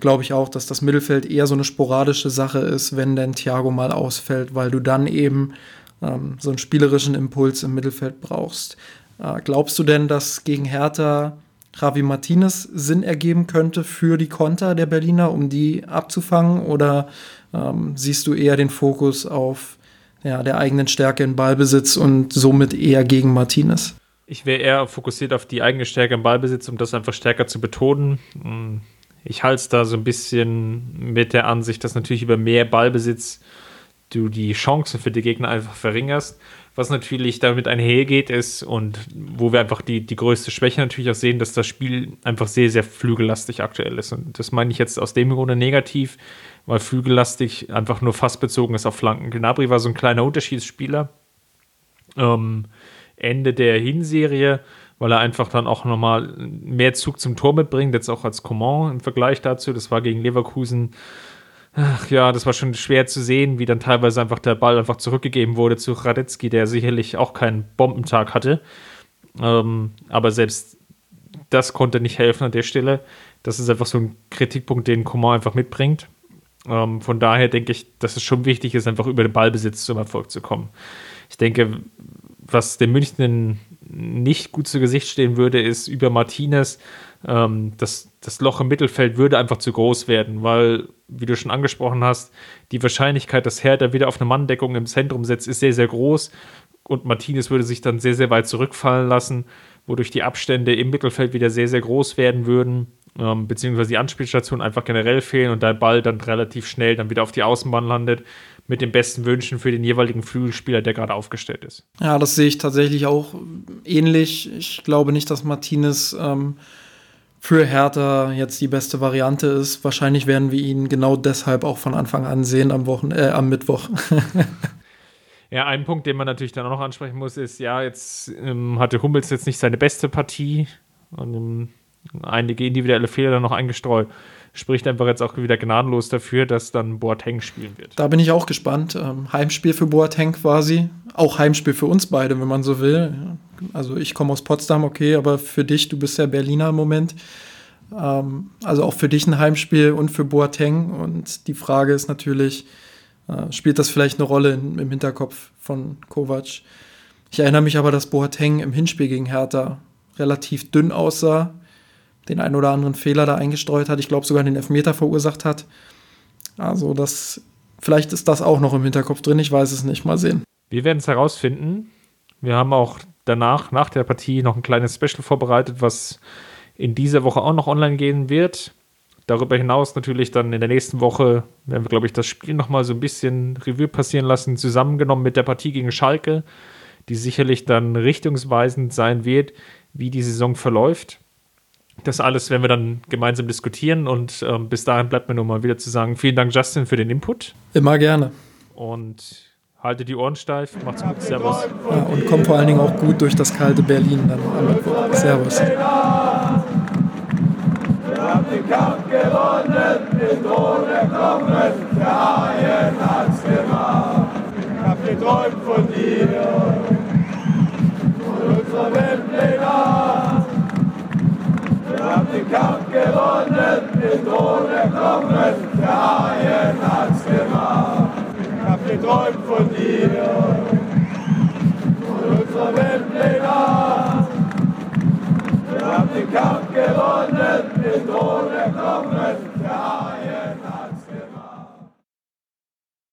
glaube ich auch, dass das Mittelfeld eher so eine sporadische Sache ist, wenn denn Thiago mal ausfällt, weil du dann eben ähm, so einen spielerischen Impuls im Mittelfeld brauchst. Äh, glaubst du denn, dass gegen Hertha Javi Martinez Sinn ergeben könnte für die Konter der Berliner, um die abzufangen? Oder ähm, siehst du eher den Fokus auf ja, der eigenen Stärke im Ballbesitz und somit eher gegen Martinez. Ich wäre eher fokussiert auf die eigene Stärke im Ballbesitz, um das einfach stärker zu betonen. Hm, ich halte es da so ein bisschen mit der Ansicht, dass natürlich über mehr Ballbesitz du die Chancen für die Gegner einfach verringerst. Was natürlich damit einhergeht, ist und wo wir einfach die, die größte Schwäche natürlich auch sehen, dass das Spiel einfach sehr, sehr flügellastig aktuell ist. Und das meine ich jetzt aus dem Grunde negativ, weil flügellastig einfach nur fast bezogen ist auf Flanken. Gnabry war so ein kleiner Unterschiedsspieler. Ähm, Ende der Hinserie, weil er einfach dann auch nochmal mehr Zug zum Tor mitbringt, jetzt auch als Coman im Vergleich dazu. Das war gegen Leverkusen. Ach ja, das war schon schwer zu sehen, wie dann teilweise einfach der Ball einfach zurückgegeben wurde zu Radetzky, der sicherlich auch keinen Bombentag hatte. Ähm, aber selbst das konnte nicht helfen an der Stelle. Das ist einfach so ein Kritikpunkt, den Coman einfach mitbringt. Ähm, von daher denke ich, dass es schon wichtig ist, einfach über den Ballbesitz zum Erfolg zu kommen. Ich denke, was den München nicht gut zu Gesicht stehen würde, ist über Martinez. Ähm, das, das Loch im Mittelfeld würde einfach zu groß werden, weil, wie du schon angesprochen hast, die Wahrscheinlichkeit, dass Hertha wieder auf eine Manndeckung im Zentrum setzt, ist sehr, sehr groß. Und Martinez würde sich dann sehr, sehr weit zurückfallen lassen, wodurch die Abstände im Mittelfeld wieder sehr, sehr groß werden würden ähm, beziehungsweise die Anspielstationen einfach generell fehlen und der Ball dann relativ schnell dann wieder auf die Außenbahn landet, mit den besten Wünschen für den jeweiligen Flügelspieler, der gerade aufgestellt ist. Ja, das sehe ich tatsächlich auch ähnlich. Ich glaube nicht, dass Martinez ähm, für Hertha jetzt die beste Variante ist. Wahrscheinlich werden wir ihn genau deshalb auch von Anfang an sehen am, Wochen äh, am Mittwoch. Ja, ein Punkt, den man natürlich dann auch noch ansprechen muss, ist, ja, jetzt ähm, hatte Hummels jetzt nicht seine beste Partie und ähm, einige individuelle Fehler dann noch eingestreut. Spricht einfach jetzt auch wieder gnadenlos dafür, dass dann Boateng spielen wird. Da bin ich auch gespannt. Ähm, Heimspiel für Boateng quasi. Auch Heimspiel für uns beide, wenn man so will. Also ich komme aus Potsdam, okay, aber für dich, du bist ja Berliner im Moment. Ähm, also auch für dich ein Heimspiel und für Boateng. Und die Frage ist natürlich, äh, spielt das vielleicht eine Rolle in, im Hinterkopf von Kovac? Ich erinnere mich aber, dass Boateng im Hinspiel gegen Hertha relativ dünn aussah, den einen oder anderen Fehler da eingestreut hat, ich glaube sogar den Elfmeter verursacht hat. Also das, vielleicht ist das auch noch im Hinterkopf drin, ich weiß es nicht, mal sehen. Wir werden es herausfinden. Wir haben auch danach, nach der Partie, noch ein kleines Special vorbereitet, was in dieser Woche auch noch online gehen wird. Darüber hinaus natürlich dann in der nächsten Woche werden wir, glaube ich, das Spiel nochmal so ein bisschen Revue passieren lassen, zusammengenommen mit der Partie gegen Schalke, die sicherlich dann richtungsweisend sein wird, wie die Saison verläuft. Das alles werden wir dann gemeinsam diskutieren und ähm, bis dahin bleibt mir nur mal wieder zu sagen, vielen Dank Justin für den Input. Immer gerne. Und halte die Ohren steif, macht's gut, Servus. Ja, und kommt vor allen Dingen auch gut durch das kalte Berlin dann am Mittwoch. Servus. Wir haben den Kampf gewonnen, den Thron erklommen, der Haien hat's gemacht. Ich hab geträumt von dir, von unserer Weltpläne. Wir haben den Kampf gewonnen, den Thron erklommen, der Haien hat's gemacht. Hab geträumt von dir, von unserer Weltpläne. Wir haben den Kampf gewonnen, den Thron erklommen,